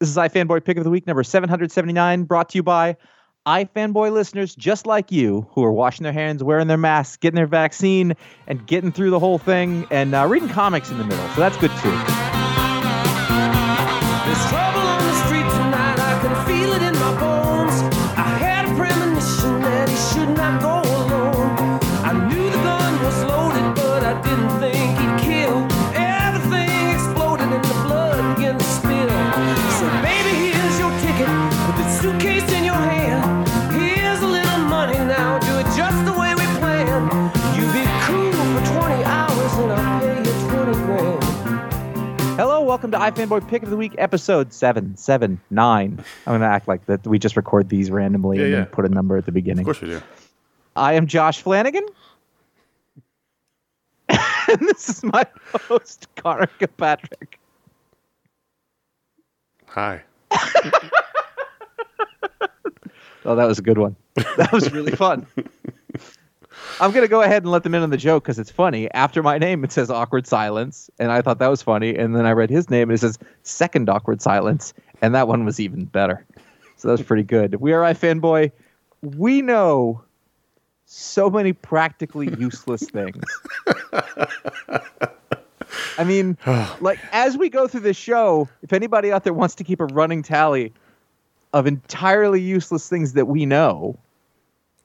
This is iFanboy Pick of the Week number 779, brought to you by iFanboy listeners just like you who are washing their hands, wearing their masks, getting their vaccine, and getting through the whole thing and uh, reading comics in the middle. So that's good too. Welcome to iFanboy Pick of the Week, episode 779. I'm going to act like that we just record these randomly Yeah, and yeah. put a number at the beginning. Of course we do. I am Josh Flanagan. and this is my host, Conor Kilpatrick. Hi. Oh, that was a good one. That was really fun. I'm going to go ahead and let them in on the joke because it's funny. After my name, it says awkward silence. And I thought that was funny. And then I read his name and it says second awkward silence. And that one was even better. So that was pretty good. We are iFanboy. We know so many practically useless things. I mean, like as we go through this show, if anybody out there wants to keep a running tally of entirely useless things that we know,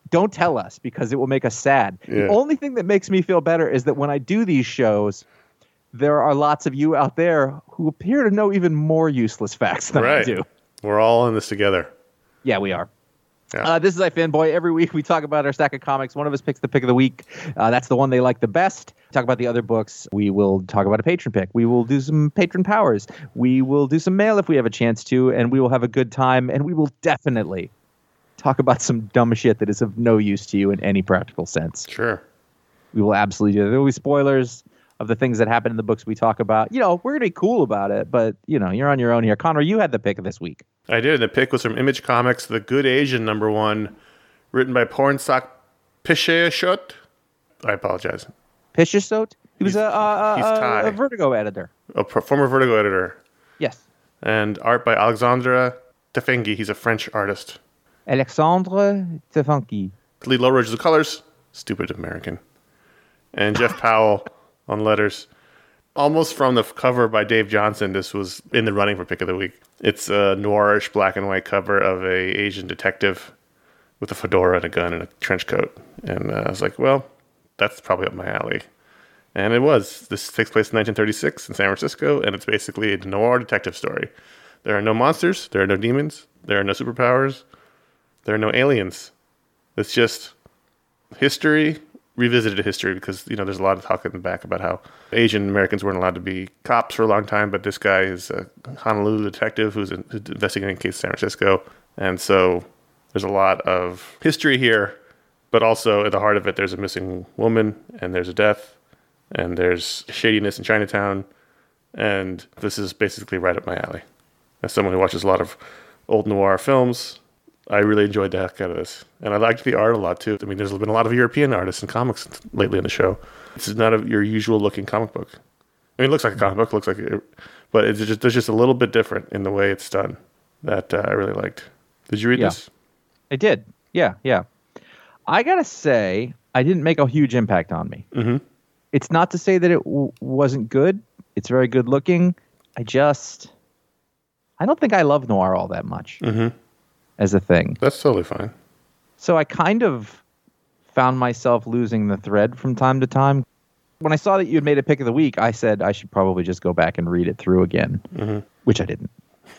don't tell us because it will make us sad. The only thing that makes me feel better is that when I do these shows, there are lots of you out there who appear to know even more useless facts than I do. We're all in this together. Yeah, we are. Yeah. Uh, this is iFanboy. Every week we talk about our stack of comics. One of us picks the pick of the week. Uh, that's the one they like the best. Talk about the other books. We will talk about a patron pick. We will do some patron powers. We will do some mail if we have a chance to, and we will have a good time. And we will definitely talk about some dumb shit that is of no use to you in any practical sense. Sure. We will absolutely do that. There will be spoilers of the things that happen in the books we talk about. You know, we're going to be cool about it, but, you know, you're on your own here. Conor, you had the pick this week. I did. The pick was from Image Comics, The Good Asian number one, written by Pornsak Pishayashut. I apologize. Pishasot? He was He's- a, he's a, a Vertigo editor. A pro- former Vertigo editor. Yes. And art by Alexandre Tefenkgi. He's a French artist. Alexandre Stefanki. Lee Loughridge the colors. Stupid American. And Jeff Powell on letters. Almost from the cover by Dave Johnson, this was in the running for pick of the week. It's a noirish black and white cover of a Asian detective with a fedora and a gun and a trench coat. And uh, I was like, well, that's probably up my alley. And it was. This takes place in 1936 in San Francisco, and it's basically a noir detective story. There are no monsters, there are no demons, there are no superpowers, there are no aliens. It's just history revisited history because you know there's a lot of talk in the back about how Asian Americans weren't allowed to be cops for a long time, but this guy is a Honolulu detective who's, investigating a case in San Francisco, and so there's a lot of history here, but also at the heart of it, there's a missing woman and there's a death and there's shadiness in Chinatown, and this is basically right up my alley. As someone who watches a lot of old noir films, I really enjoyed the heck out of this, and I liked the art a lot too. I mean, there's been a lot of European artists and comics lately in the show. This is not a, your usual looking comic book. I mean, it looks like a comic book, looks like, it, but it's just there's just a little bit different in the way it's done that uh, I really liked. Did you read Yeah. this? I did. Yeah, yeah. I gotta say, I didn't make a huge impact on me. Mhm. It's not to say that it w- wasn't good. It's very good looking. I just, I don't think I love noir all that much Mhm. As a thing. That's totally fine. So I kind of found myself losing the thread from time to time. When I saw that you had made a pick of the week, I said I should probably just go back and read it through again, mm-hmm. which I didn't.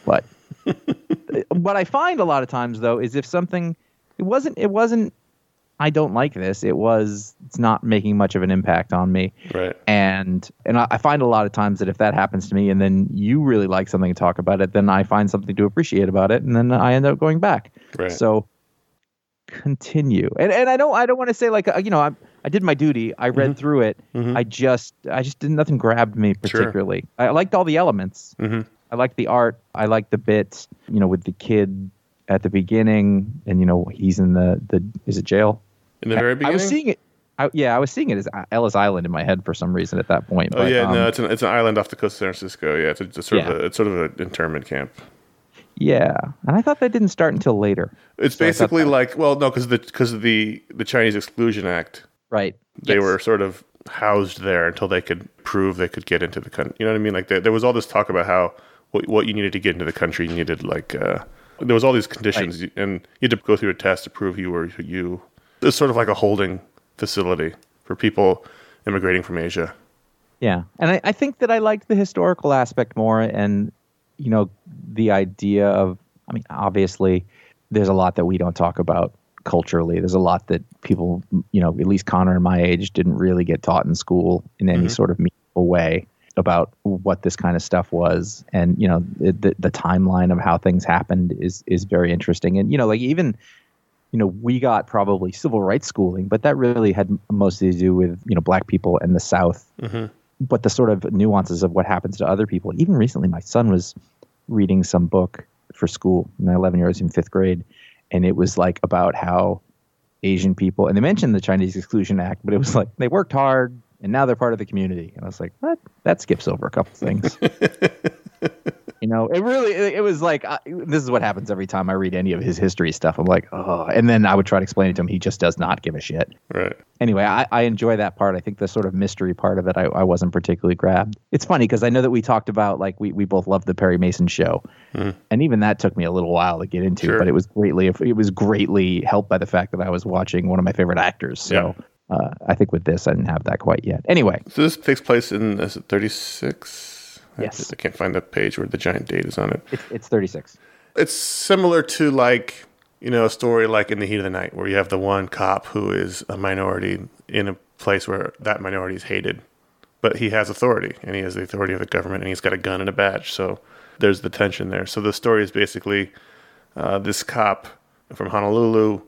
But what I find a lot of times though is if something it wasn't it wasn't I don't like this. It was it's not making much of an impact on me. Right. And and I I find a lot of times that if that happens to me and then you really like something and talk about it, then I find something to appreciate about it and then I end up going back. Right. So continue. And and I don't I don't want to say like uh, you know I I did my duty. I read through it. I just I just did nothing grabbed me Sure. particularly. I liked all the elements. Mhm. I liked the art. I liked the bits, you know, with the kid at the beginning and you know he's in the the is it jail? In the very beginning. I was seeing it I, yeah, I was seeing it as Ellis Island in my head for some reason at that point. Oh but, yeah, um, no, it's an it's an island off the coast of San Francisco. Yeah, it's, a, it's sort Yeah. of a, it's sort of an internment camp. Yeah, and I thought that didn't start until later. It's So basically like well, no, because the because of the the Chinese Exclusion Act, Right. they Yes. were sort of housed there until they could prove they could get into the country. You know what I mean? Like there, there was all this talk about how what, what you needed to get into the country, you needed like uh, there was all these conditions, and you had to go through a test to prove you were you. It's sort of like a holding facility for people immigrating from Asia. Yeah, and I, I think that I liked the historical aspect more, and you know, the idea of. I mean, obviously, there's a lot that we don't talk about culturally. There's a lot that people, you know, at least Conor and my age, didn't really get taught in school in any mm-hmm. sort of meaningful way about what this kind of stuff was, and you know, the the timeline of how things happened is is very interesting, and you know, like even you know, we got probably civil rights schooling, but that really had mostly to do with, you know, black people and the South. Mm-hmm. But the sort of nuances of what happens to other people. Even recently, my son was reading some book for school. My 11 year old in fifth grade. And it was like about how Asian people, and they mentioned the Chinese Exclusion Act, but it was like they worked hard and now they're part of the community. And I was like, what? That skips over a couple things. you know, it really, it, was like, this is what happens every time I read any of his history stuff. I'm like, oh, and then I would try to explain it to him. He just does not give a shit. Right. Anyway, I, I enjoy that part. I think the sort of mystery part of it, I, I wasn't particularly grabbed. It's funny because I know that we talked about, like, we, we both loved the Perry Mason show. And even that took me a little while to get into, Sure. but it was greatly, it was greatly helped by the fact that I was watching one of my favorite actors. So uh, I think with this, I didn't have that quite yet. Anyway, So this takes place in is it 36? Yes. I can't find the page where the giant date is on it. it's, it's 36. It's similar to like you know a story like in the heat of the night where you have the one cop who is a minority in a place where that minority is hated, but he has authority and he has the authority of the government and he's got a gun and a badge. So there's the tension there. So the story is basically uh, this cop from Honolulu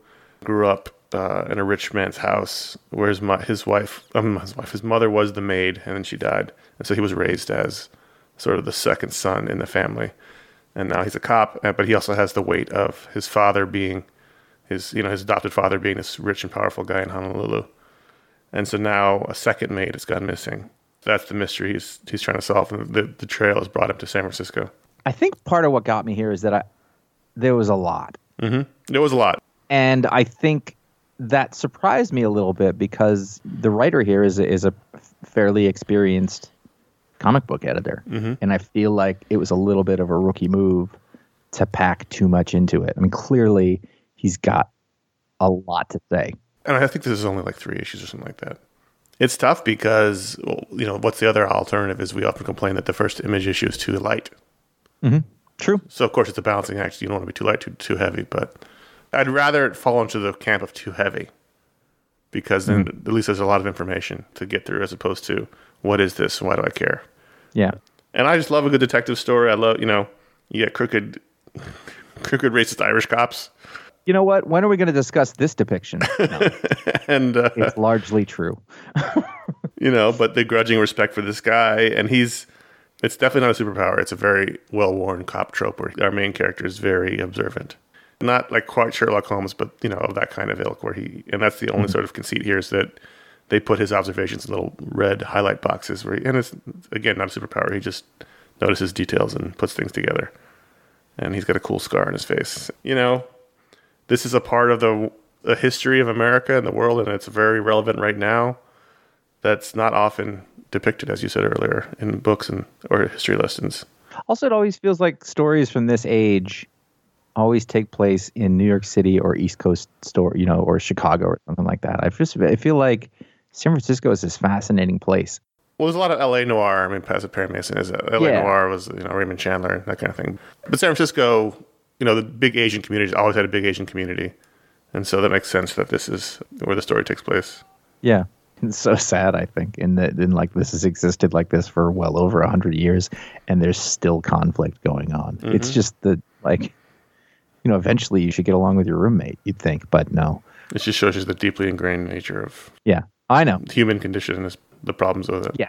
grew up uh, in a rich man's house where his, mo- his wife, um, his wife, his mother was the maid, and then she died, and so he was raised as sort of the second son in the family, and now he's a cop, but he also has the weight of his father being his, you know, his adopted father being this rich and powerful guy in Honolulu, and so now a second mate has gone missing. That's the mystery he's he's trying to solve, and the the trail has brought him to San Francisco. I think part of what got me here is that I, there was a lot. Mm-hmm. There was a lot. and I think that surprised me a little bit because the writer here is a, is a fairly experienced comic book editor, mm-hmm. and I feel like it was a little bit of a rookie move to pack too much into it. I mean, clearly he's got a lot to say. and I think this is only like three issues or something like that. It's tough because well, you know what's the other alternative is we often complain that the first image issue is too light. Mm-hmm. True. So of course it's a balancing act. You don't want to be too light, too too heavy. But I'd rather it fall into the camp of too heavy because then mm-hmm. at least there's a lot of information to get through as opposed to what is this why do I care? Yeah. And I just love a good detective story. I love you know you get crooked, crooked racist Irish cops, You know what? When are we going to discuss this depiction? No, and uh, it's largely true. you know, but the grudging respect for this guy, and he's it's definitely not a superpower. It's a very well worn cop trope where our main character is very observant. Not like quite Sherlock Holmes, but you know, of that kind of ilk where he and that's the only sort of conceit here is that they put his observations in little red highlight boxes where he, and it's again not a superpower, he just notices details and puts things together. And he's got a cool scar on his face. You know, this is a part of the, the history of America and the world, and it's very relevant right now that's not often depicted, as you said earlier, in books and or history lessons. Also, it always feels like stories from this age always take place in New York City or East Coast store, you know, or Chicago or something like that. I just I feel like San Francisco is this fascinating place. Well, there's a lot of L.A. noir. I mean, Passive Perry Mason is a, L.A. Yeah. noir was you know Raymond Chandler and that kind of thing. But San Francisco, you know, the big Asian communities always had a big Asian community, and so that makes sense that this is where the story takes place. Yeah. It's so sad, I think, in that in like this has existed like this for well over a hundred years, and there's still conflict going on. Mm-hmm. It's just the like, you know, eventually you should get along with your roommate. You'd think, but no. It just shows you the deeply ingrained nature of Yeah, I know. human condition is the problems with it. Yeah.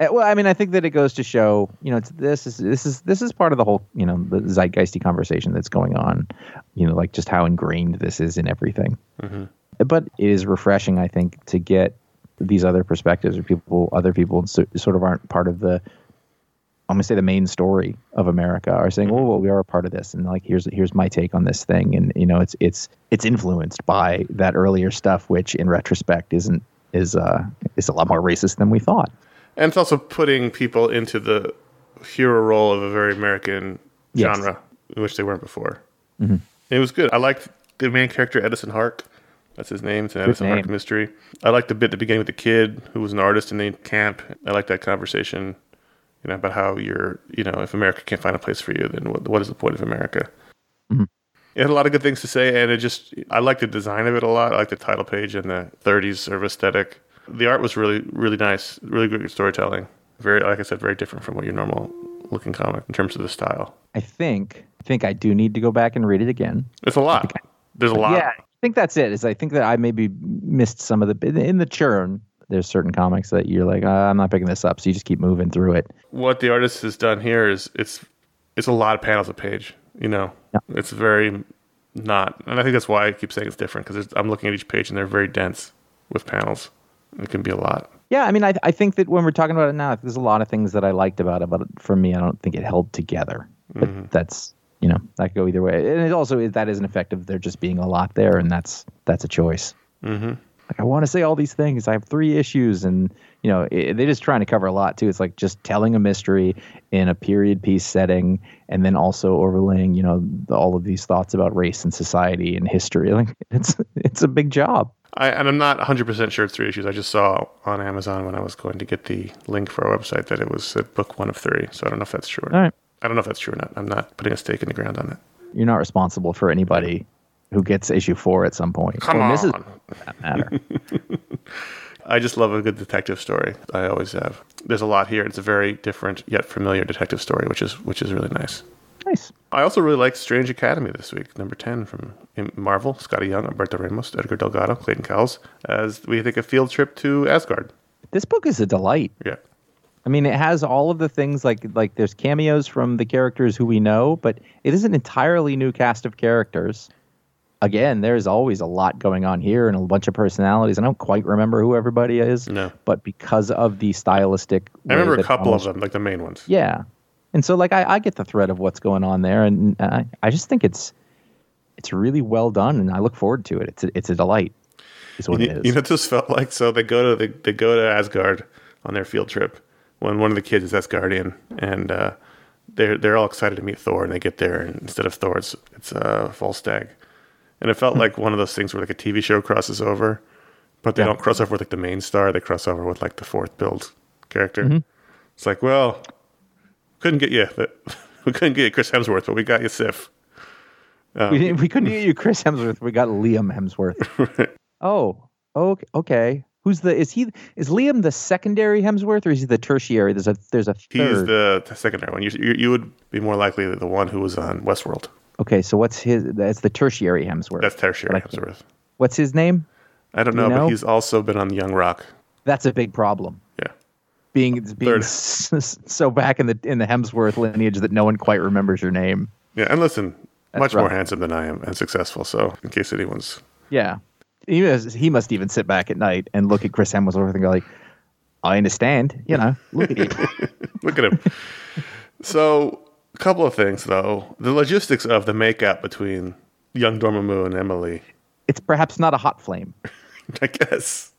Uh, Well, I mean, I think that it goes to show, you know, it's, this is this is this is part of the whole, you know, the zeitgeisty conversation that's going on. You know, like just how ingrained this is in everything. But it is refreshing, I think, to get these other perspectives or people, other people, so, sort of aren't part of the I'm gonna say the main story of America are saying, "Oh, well, we are a part of this," and like here's here's my take on this thing, and you know, it's it's it's influenced by that earlier stuff, which in retrospect isn't is uh is a lot more racist than we thought. And it's also putting people into the hero role of a very American Yes. genre, which they weren't before. It was good. I liked the main character, Edison Hark. That's his name. It's an Edison Hark mystery. I liked the bit at the beginning with the kid who was an artist in the camp. I liked that conversation, you know, about how you're, you know, if America can't find a place for you, then what, what is the point of America? It had a lot of good things to say, and it just, I like the design of it a lot. I liked the title page and the 30s sort of aesthetic. The art was really, really nice. Really good storytelling. Very, like I said, very different from what your normal looking comic in terms of the style. I think I think I do need to go back and read it again. It's a lot. There's a lot. Yeah, I think that's it. Is I think that I maybe missed some of the in the churn. There's certain comics that you're like, uh, I'm not picking this up, so you just keep moving through it. What the artist has done here is it's it's a lot of panels a page. You know, Yeah. it's very not, and I think that's why I keep saying it's different because I'm looking at each page and they're very dense with panels. It can be a lot. Yeah, I mean, I I think that when we're talking about it now, there's a lot of things that I liked about it, but for me, I don't think it held together. But that's you know that could go either way, and it also is that isn't effective. There just being a lot there, and that's that's a choice. Mm-hmm. Like I want to say all these things. I have three issues, and you know it, they're just trying to cover a lot too. It's like just telling a mystery in a period piece setting, and then also overlaying you know the, all of these thoughts about race and society and history. Like it's it's a big job. I, and I'm not 100% sure it's three issues. I just saw on Amazon when I was going to get the link for our website that it was a book one of three. So I don't know if that's true or not. Right. I don't know if that's true or not. I'm not putting a stake in the ground on it. You're not responsible for anybody who gets issue four at some point. Come on. misses that matter. I just love a good detective story. I always have. There's a lot here. It's a very different yet familiar detective story, which is which is really nice. nice. I also really liked Strange Academy this week, number 10 from Marvel, Skottie Young, Humberto Ramos, Edgar Delgado, Clayton Cowles, as we take a field trip to Asgard. This book is a delight. Yeah. I mean, it has all of the things like like there's cameos from the characters who we know, but it is an entirely new cast of characters. Again, there's always a lot going on here and a bunch of personalities. I don't quite remember who everybody is, No. but because of the stylistic, I remember a couple almost- of them, like the main ones. Yeah, and so like I, I get the thread of what's going on there, and I, I just think it's it's really well done, and I look forward to it. It's a, it's a delight. Is what You, it is. you know what this felt like? So they go to they, they go to Asgard on their field trip when one of the kids is Asgardian, and uh, they're they're all excited to meet Thor, and they get there, and instead of Thor, it's it's uh, Volstagg, and it felt Hmm. like one of those things where like a TV show crosses over, but they Yeah. don't cross over with like the main star; they cross over with like the fourth build character. Mm-hmm. It's like, well, couldn't get you, but we couldn't get you Chris Hemsworth, but we got you Sif. Um, We, we couldn't get you Chris Hemsworth. We got Liam Hemsworth. oh, okay. Okay. Who's the? Is he? Is Liam the secondary Hemsworth, or is he the tertiary? There's a there's a He's the, the secondary one. You, you you would be more likely the one who was on Westworld. Okay, so what's his? That's the tertiary Hemsworth. That's tertiary Hemsworth. what's his name? I don't you know, know? but he's also been on Young Rock. That's a big problem. Yeah. Being being so back in the in the Hemsworth lineage that no one quite remembers your name. Yeah, and listen, That's much more handsome than I am and successful. So, in case anyone's Yeah. He must, he must even sit back at night and look at Chris Hemsworth and go like, I understand. You know, look at him. look at him. so, a couple of things though. The logistics of the makeup between young Dormammu and Emily, it's perhaps not a hot flame. I guess.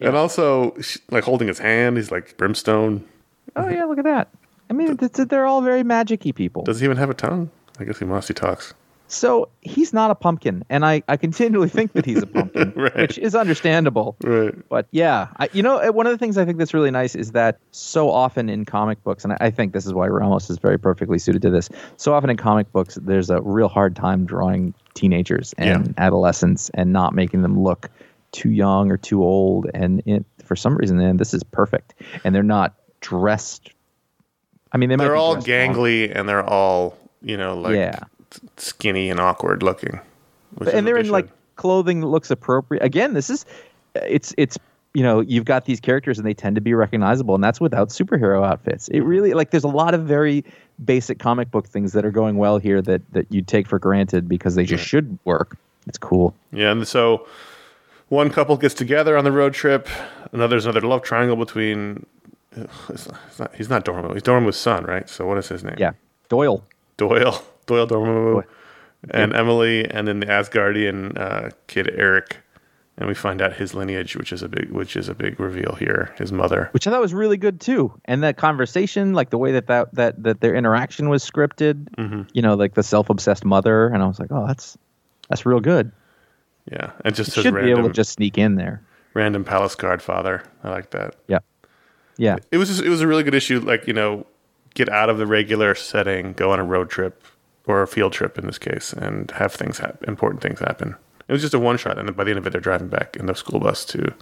And also, like holding his hand, he's like brimstone. Oh yeah, look at that. I mean, it's, they're all very magicy people. Does he even have a tongue? I guess he must. He talks. So he's not a pumpkin, and I, I continually think that he's a pumpkin, Right. which is understandable. Right. But yeah, I, you know, one of the things I think that's really nice is that so often in comic books, and I, I think this is why Ramos is very perfectly suited to this. So often in comic books, there's a real hard time drawing teenagers and Yeah. adolescents and not making them look too young or too old. And it, for some reason, then this is perfect, and they're not dressed. I mean, they they're be all dressed wrong. gangly and they're all, you know, like Yeah. Skinny and awkward looking. and they're in like clothing that looks appropriate. Again, this is it's it's you know you've got these characters and they tend to be recognizable, and that's without superhero outfits. It mm-hmm. really like there's a lot of very basic comic book things that are going well here that that you take for granted because they just should work. It's cool. Yeah, and so one couple gets together on the road trip. Another there's another love triangle between It's not, it's not, he's not Dormammu. He's Dormammu's son, right? So what is his name? Yeah, Doyle. Doyle. Dormammu. Doyle. And Emily, and then the Asgardian uh, kid Eric, and we find out his lineage, which is a big, which is a big reveal here. His mother. which I thought was really good too. And that conversation, like the way that that that, that their interaction was scripted, Mm-hmm. you know, like the self-obsessed mother, and I was like, oh, that's that's real good. Yeah, and just should be able to just sneak in there. random palace guard father. I like that. Yeah, yeah, It was just, it was a really good issue. Like you know, get out of the regular setting, go on a road trip or a field trip in this case, and have things happen, important things happen. It was just a one shot, and then by the end of it, they're driving back in the school bus to.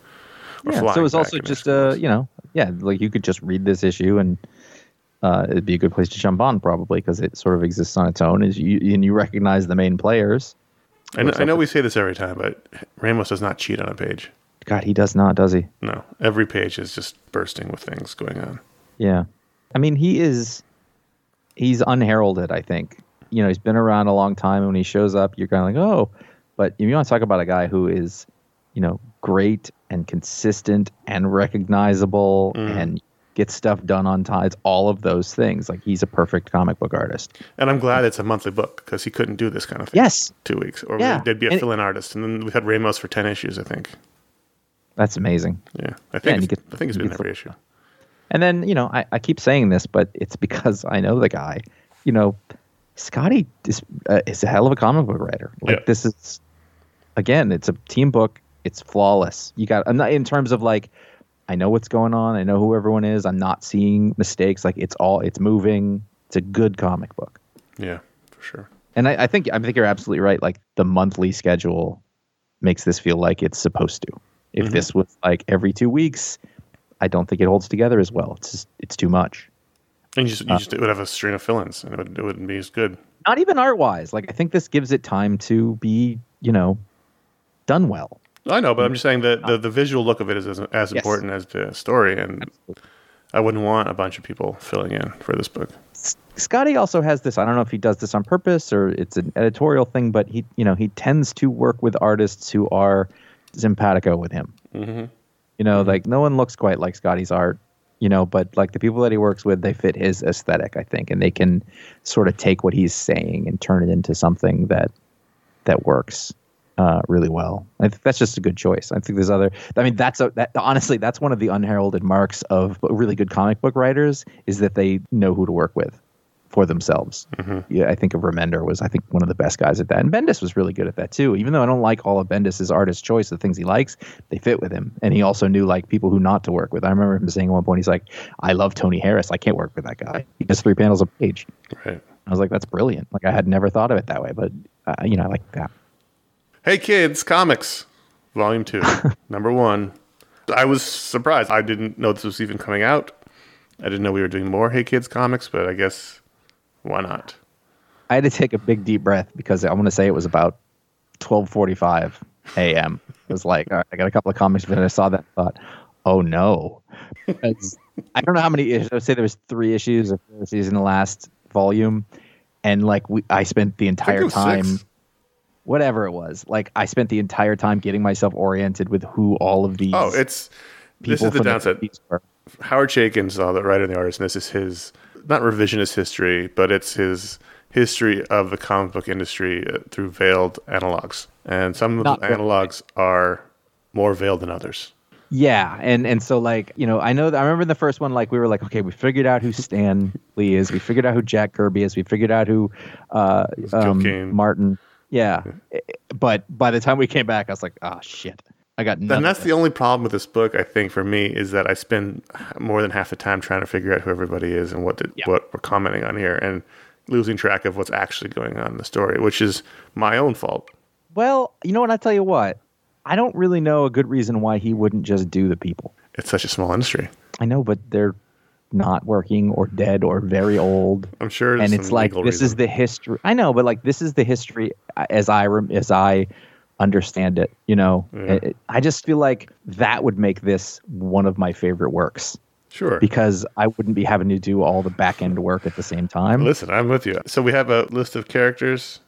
Yeah. So it was also just school uh, you know, yeah, like you could just read this issue and. Uh, it'd be a good place to jump on probably because it sort of exists on its own. Is you and you recognize the main players. I know, I know we say this every time, but Ramos does not cheat on a page. God, he does not, does he? No, every page is just bursting with things going on. Yeah. I mean, he is he's unheralded, I think. You know, he's been around a long time and when he shows up, you're kind of like, "Oh." But if you want to talk about a guy who is, you know, great and consistent and recognizable mm-hmm. and gets stuff done on time, it's all of those things. Like he's a perfect comic book artist. And I'm glad it's a monthly book because he couldn't do this kind of thing. Yes. two weeks, or Yeah. there'd be a fill-in artist, and then we had Ramos for ten issues, I think. That's amazing. Yeah, I think he gets- I think it's been every issue. And then, you know, I, I keep saying this, but it's because I know the guy. You know, Skottie is, uh, is a hell of a comic book writer. Like Yeah. this is, again, it's a team book. It's flawless. You got I'm not in terms of like, I know what's going on. I know who everyone is. I'm not seeing mistakes. Like it's all it's moving. It's a good comic book. Yeah, for sure. And I, I think I think you're absolutely right. Like the monthly schedule makes this feel like it's supposed to. If Mm-hmm. this was like every two weeks, I don't think it holds together as well. It's just, it's too much. And you just, Uh. just it would have a string of fill-ins, and it, would, it wouldn't be as good. Not even art wise. Like I think this gives it time to be, you know, done well. I know, but I'm just saying that the, the visual look of it is as, as important as the story, and I wouldn't want a bunch of people filling in for this book. Skottie also has this. I don't know if he does this on purpose or it's an editorial thing, but he, you know, he tends to work with artists who are simpatico with him. Mm-hmm. You know, like no one looks quite like Skottie's art, you know, but like the people that he works with, they fit his aesthetic, I think, and they can sort of take what he's saying and turn it into something that that works uh, really well. I think that's just a good choice. I think there's other. I mean, that's a that honestly, that's one of the unheralded marks of really good comic book writers is that they know who to work with for themselves. Yeah, I think of Remender was I think one of the best guys at that, and Bendis was really good at that too. Even though I don't like all of Bendis's artist choice, the things he likes, they fit with him, and he also knew like people who not to work with. I remember him saying at one point, he's like, "I love Tony Harris. I can't work with that guy. He does three panels a page." Right. I was like, "That's brilliant." Like I had never thought of it that way, but uh, you know, I like that. Hey kids, comics, volume two, number one. I was surprised. I didn't know this was even coming out. I didn't know we were doing more Hey Kids comics, but I guess why not? I had to take a big deep breath because I want to say it was about 12:45 a.m. It was like all right, I got a couple of comics, but then I saw that and thought, oh no, I don't know how many issues. I would say there was three issues or four issues in the last volume, and like we, I spent the I think it entire time, six. whatever it was, like I spent the entire time getting myself oriented with who all of these. Oh, it's this is the downside. movies were. Howard Chaykin's uh, the writer and the artist, and this is his not revisionist history, but it's his history of the comic book industry uh, through veiled analogs. And some of the analogs are more veiled than others. Yeah, and and so like you know, I know. I remember in the first one, like we were like, okay, we figured out who Stan Lee is. We figured out who Jack Kirby is. We figured out who uh, um. Martin. Yeah, but by the time we came back, I was like, oh shit, I got nothing. And that's the only problem with this book, I think, for me, is that I spend more than half the time trying to figure out who everybody is and what the, Yeah. what we're commenting on here, and losing track of what's actually going on in the story, which is my own fault. well, you know what? I tell you what, I don't really know a good reason why he wouldn't just do the people. It's such a small industry. I know, but they're not working or dead or very old. I'm sure, there's and it's some like legal this is the history. I know, but like this is the history uh, as I rem- as I understand it. You know, Yeah. It- it- I just feel like that would make this one of my favorite works sure. because I wouldn't be having to do all the back end work at the same time. Listen, I'm with you. So we have a list of characters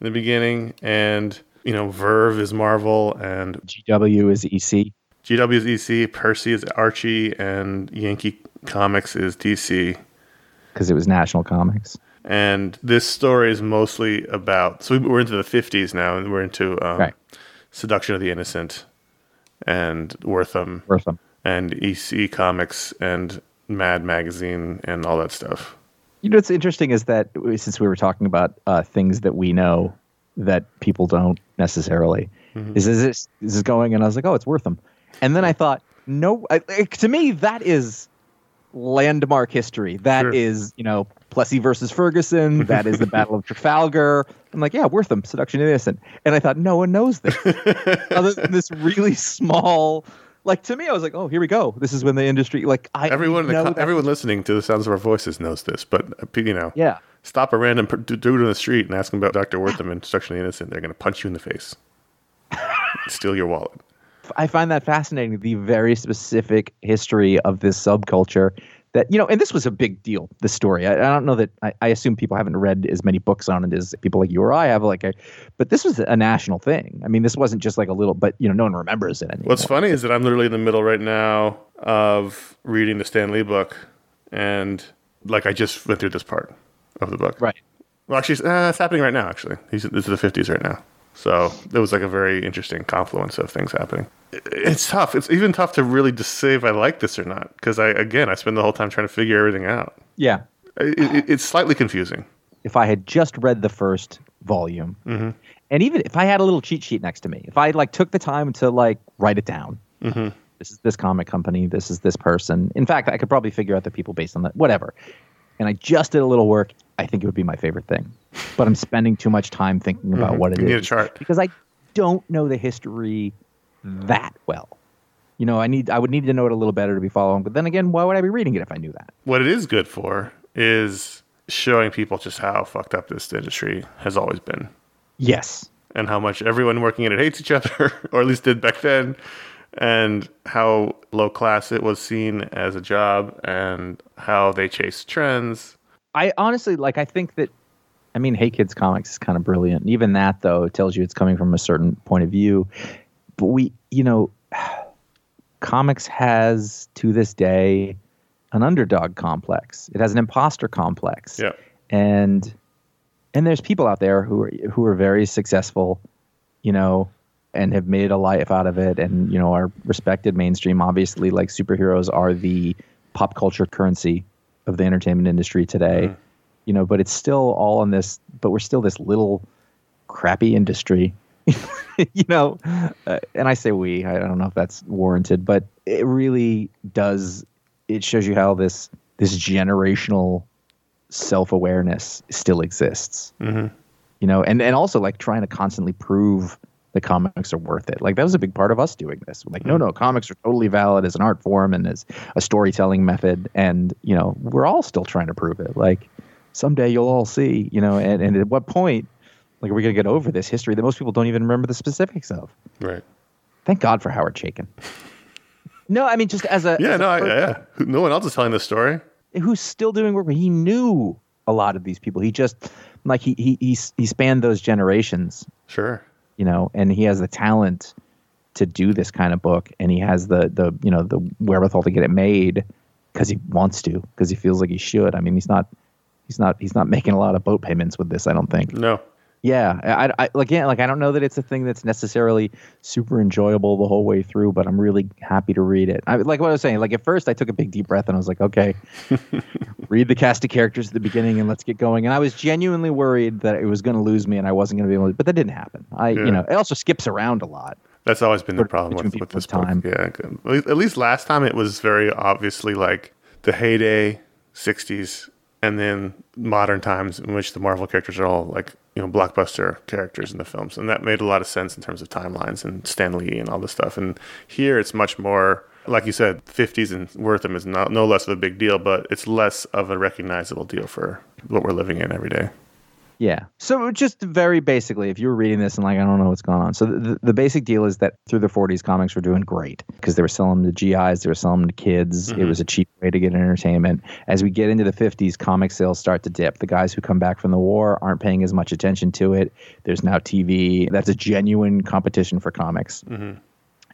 in the beginning, and you know, Verve is Marvel, and GW is EC. GW is EC, Percy is Archie, and Yankee Comics is DC. because it was National Comics. And this story is mostly about. So we're into the 50s now, and we're into um, Right. Seduction of the Innocent and Wertham Worth them. and EC Comics and Mad Magazine and all that stuff. You know what's interesting is that since we were talking about uh, things that we know that people don't necessarily, is, is this is this going? And I was like, oh, it's worth them. And then I thought, no, I, like, to me that is landmark history. That is, Sure. you know, Plessy versus Ferguson. That is the Battle of Trafalgar. I'm like, yeah, Wertham, Seduction Innocent. And I thought, no one knows this, other than this really small. Like to me, I was like, oh, here we go. This is when the industry, like, I Everyone, in the co- everyone listening to the sounds of our voices knows this, but uh, you know, yeah. stop a random dude in the street and ask him about Dr. Wertham and Seduction Innocent. They're going to punch you in the face, steal your wallet. I find that fascinating. The very specific history of this subculture that you know, and this was a big deal. This story. I, I don't know that. I, I assume people haven't read as many books on it as people like you or I have. Like, a, but this was a national thing. I mean, this wasn't just like a little. But you know, no one remembers it anymore. What's funny is that I'm literally in the middle right now of reading the Stan Lee book, and like I just went through this part of the book. Right. Well, actually, uh, it's happening right now. Actually, He's, this is the 50s right now. So it was like a very interesting confluence of things happening. It's tough. It's even tough to really just say if I like this or not because I again I spend the whole time trying to figure everything out. Yeah. It, it, it's slightly confusing. If I had just read the first volume, Mm-hmm. and even if I had a little cheat sheet next to me, if I like took the time to like write it down. Mm-hmm. This is this comic company. This is this person. In fact, I could probably figure out the people based on that. Whatever. And I just did a little work. I think it would be my favorite thing. But I'm spending too much time thinking about what it Mm-hmm. You is need a chart. because I don't know the history that well. You know, I need I would need to know it a little better to be following. But then again, why would I be reading it if I knew that? What it is good for is showing people just how fucked up this industry has always been. Yes. and how much everyone working in it hates each other, or at least did back then, and how low class it was seen as a job, and how they chase trends. I honestly like. I think that. I mean, Hey Kids comics is kind of brilliant. And even that, though, tells you it's coming from a certain point of view. But we, you know, comics has to this day an underdog complex. It has an imposter complex. Yeah, and and there's people out there who are who are very successful, you know, and have made a life out of it, and you know are respected mainstream. Obviously, like superheroes are the pop culture currency of the entertainment industry today, mm-hmm. You know. But it's still all in this. But we're still this little crappy industry. you know, uh, and I say we. I don't know if that's warranted, but it really does. It shows you how this this generational self awareness still exists. Mhm. You know, and and also like trying to constantly prove the comics are worth it. Like that was a big part of us doing this. Like, no, no, comics are totally valid as an art form and as a storytelling method. And you know, we're all still trying to prove it. Like someday you'll all see. You know, and and at what point, like, are we gonna get over this history that most people don't even remember the specifics of? right. Thank God for Howard Chaykin. No, I mean just as a Yeah, as a no, I, yeah. No one else is telling this story. who's still doing work, but he knew a lot of these people. He just like he he he, he spanned those generations, Sure. you know, and he has the talent to do this kind of book, and he has the the you know the wherewithal to get it made because he wants to, because he feels like he should. I mean, he's not he's not he's not making a lot of boat payments with this. I don't think. No. Yeah, I, I again, like I don't know that it's a thing that's necessarily super enjoyable the whole way through, but I'm really happy to read it. I like what I was saying. Like at first, I took a big deep breath and I was like, okay, read the cast of characters at the beginning and let's get going. And I was genuinely worried that it was going to lose me and I wasn't going to be able to, but that didn't happen. I, Yeah. you know, it also skips around a lot. That's always been the problem with, with this time. book. Yeah, good. At least- at least last time it was very obviously like the heyday '60s, and then modern times in which the Marvel characters are all like you know blockbuster characters in the films, and that made a lot of sense in terms of timelines and Stan Lee and all this stuff. And here it's much more. Like you said, 50s and Wertham is not, no less of a big deal, but it's less of a recognizable deal for what we're living in every day. Yeah. So just very basically, if you were reading this and like, I don't know what's going on. So the, the basic deal is that through the 40s, comics were doing great because they were selling them to GIs, they were selling them to kids. It mm-hmm. was a cheap way to get entertainment. As we get into the 50s, comic sales start to dip. The guys who come back from the war aren't paying as much attention to it. There's now TV. That's a genuine competition for comics. Mm-hmm.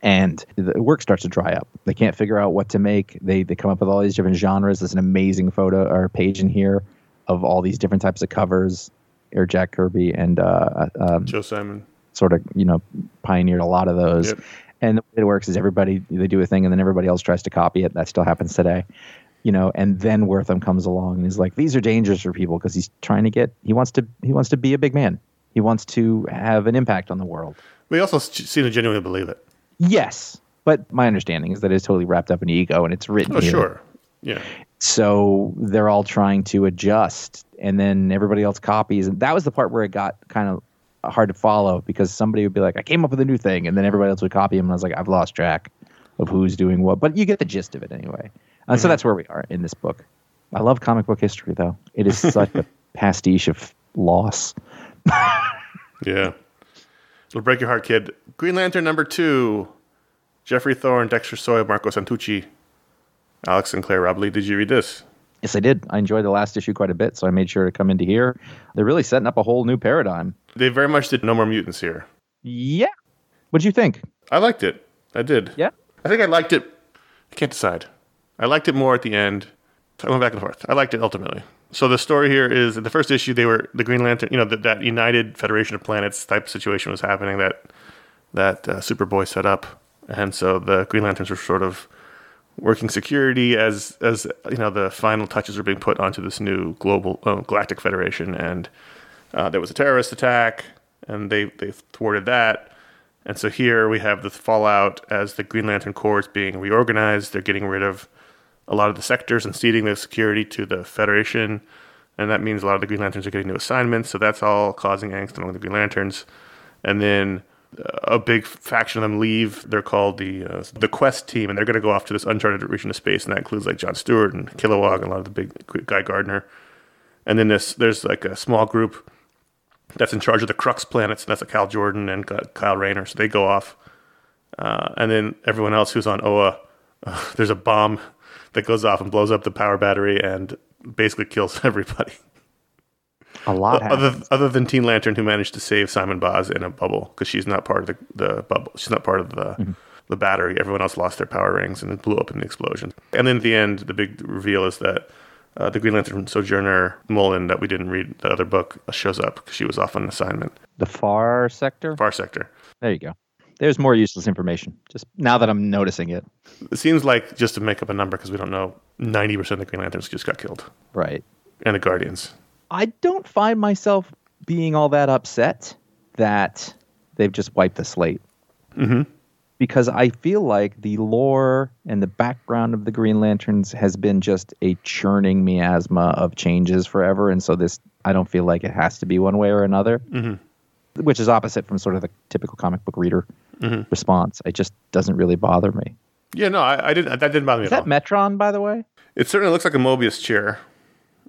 and the work starts to dry up. They can't figure out what to make. They they come up with all these different genres. There's an amazing photo or page in here of all these different types of covers. Or Jack Kirby and uh, um, Joe Simon. sort of you know pioneered a lot of those. Yep. And the way it works is everybody they do a thing and then everybody else tries to copy it. That still happens today. You know, and then Wertham comes along and is like, these are dangerous for people because he's trying to get he wants to he wants to be a big man. He wants to have an impact on the world. We also seem to genuinely believe it. Yes. But my understanding is that it's totally wrapped up in ego and it's written Oh, here. sure. Yeah. So they're all trying to adjust, and then everybody else copies. And that was the part where it got kind of hard to follow because somebody would be like, "I came up with a new thing," and then everybody else would copy him, and I was like, "I've lost track of who's doing what." But you get the gist of it anyway. And so mhm. that's where we are in this book. I love comic book history, though. It is such a pastiche of loss. Yeah. It'll break your heart, kid. Green Lantern number two. Geoffrey Thorne, Dexter Soy, Marco Santucci, Alex Sinclair, Rob Leigh. Did you read this? Yes, I did. I enjoyed the last issue quite a bit, so I made sure to come into here. They're really setting up a whole new paradigm. They very much did No More Mutants here. Yeah. What'd you think? I liked it. I did. Yeah. I think I liked it. I can't decide. I liked it more at the end. I went back and forth. I liked it ultimately. So the story here is the first issue they were the Green Lantern. You know that that United Federation of Planets type situation was happening that that uh, Superboy set up, and so the Green Lanterns were sort of working security as as you know the final touches were being put onto this new global uh, galactic federation, and uh, there was a terrorist attack, and they they thwarted that. And so here we have the fallout as the Green Lantern Corps is being reorganized. They're getting rid of a lot of the sectors and ceding the security to the Federation. And that means a lot of the Green Lanterns are getting new assignments. So that's all causing angst among the Green Lanterns. And then a big faction of them leave. They're called the uh, the Quest team, and they're going to go off to this uncharted region of space. And that includes like John Stewart and Kilowog and a lot of the big Guy Gardner. And then this there's like a small group that's in charge of the Crux planets, and that's a Hal Jordan and Kyle Rayner. So they go off, uh, and then everyone else who's on Oa, uh, there's a bomb that goes off and blows up the power battery and basically kills everybody. A lot Other other than Teen Lantern, who managed to save Simon Baz in a bubble because she's not part of the, the bubble. She's not part of the Mm-hmm. the battery. Everyone else lost their power rings and it blew up in the explosion. And then at the end, the big reveal is that. Uh, the Green Lantern Sojourner Mullein that we didn't read that other book shows up because she was off on assignment. The far sector. Far Sector. There you go. There's more useless information. Just now that I'm noticing it. It seems like just to make up a number because we don't know. Ninety percent of the Green Lanterns just got killed, Right. and the Guardians. I don't find myself being all that upset that they've just wiped the slate. Mm-hmm. Because I feel like the lore and the background of the Green Lanterns has been just a churning miasma of changes forever. And so this, I don't feel like it has to be one way or another, mm-hmm. which is opposite from sort of the typical comic book reader response. It just doesn't really bother me. Yeah, no, I, I didn't. That didn't bother me Is at that. Metron, by the way? It certainly looks like a Mobius chair.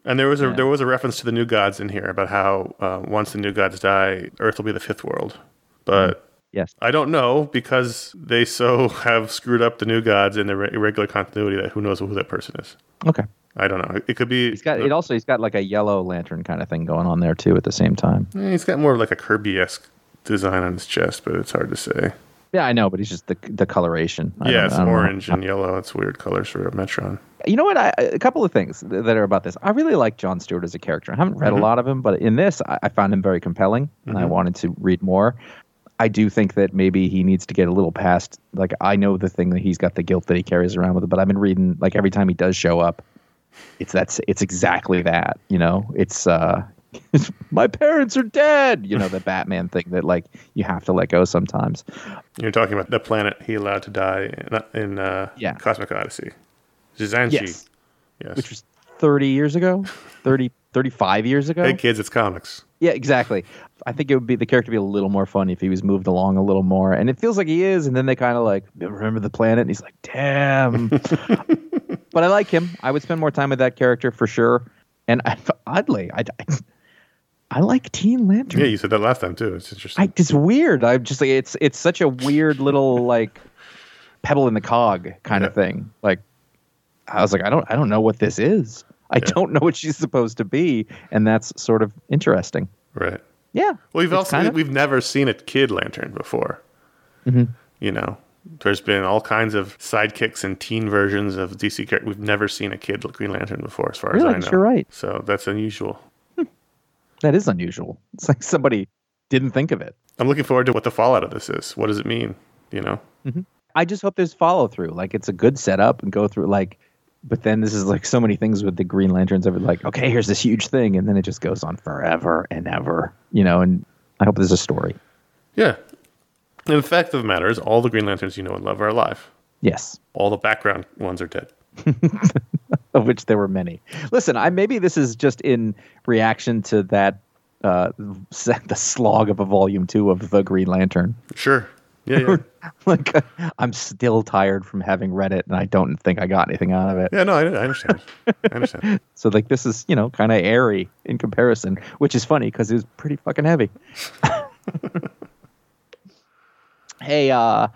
And there was a Yeah. there was a reference to the new gods in here about how uh, once the new gods die, Earth will be the fifth world. But Yes. I don't know because they so have screwed up the new gods in the re- irregular continuity that who knows who that person is. Okay. I don't know. It could be. He's got it also he's got like a yellow lantern kind of thing going on there too at the same time. He's got more of like a Kirby esque design on his chest, but it's hard to say. Yeah, I know, but he's just the the coloration. I yeah, it's don't know. orange and yellow. It's weird colors for a Metron. You know what? I, a couple of things that are about this. I really like John Stewart as a character. I haven't read a lot of him, but in this, I, I found him very compelling, and I wanted to read more. I do think that maybe he needs to get a little past. Like I know the thing that he's got the guilt that he carries around with it, but I've been reading like every time he does show up, it's that's it's exactly that. You know, it's uh, my parents are dead. You know, the Batman thing that like you have to let go sometimes. You're talking about the planet he allowed to die in, in uh, Yeah. Cosmic Odyssey. Zizanshi. Yes. Yes. which was 30 years ago 30 35 years ago hey kids, it's comics. yeah exactly i think it would be the character would be a little more fun if he was moved along a little more and it feels like he is and then they kind of like remember the planet and he's like damn but i like him i would spend more time with that character for sure and I, oddly I, I I like teen lantern Yeah, you said that last time too. It's interesting. I, it's weird. I'm just like it's it's such a weird little like pebble in the cog kind of thing. Like I was like, I don't I don't know what this is. I Yeah. don't know what she's supposed to be, and that's sort of interesting. right. Yeah. Well, we've also kind of- we've never seen a kid lantern before. Mm-hmm. You know, There's been all kinds of sidekicks and teen versions of DC characters. We've never seen a kid Green Lantern before, as far Really? as I know. you're right. So that's unusual. That is unusual. It's like somebody didn't think of it. I'm looking forward to what the fallout of this is. What does it mean? You know? I just hope there's follow through. Like it's a good setup and go through like but then this is like so many things with the Green Lanterns of like, okay, here's this huge thing, and then it just goes on forever and ever. You know, and I hope there's a story. Yeah. And the fact of the matter is, all the Green Lanterns you know and love are alive. Yes. All the background ones are dead. Of which there were many. Listen, I maybe this is just in reaction to that uh the slog of a volume two of the Green Lantern. Sure. Yeah, yeah. like I'm still tired from having read it and I don't think I got anything out of it. yeah, no, I, I understand. I understand. So like this is, you know, kind of airy in comparison, which is funny because it was pretty fucking heavy. hey, uh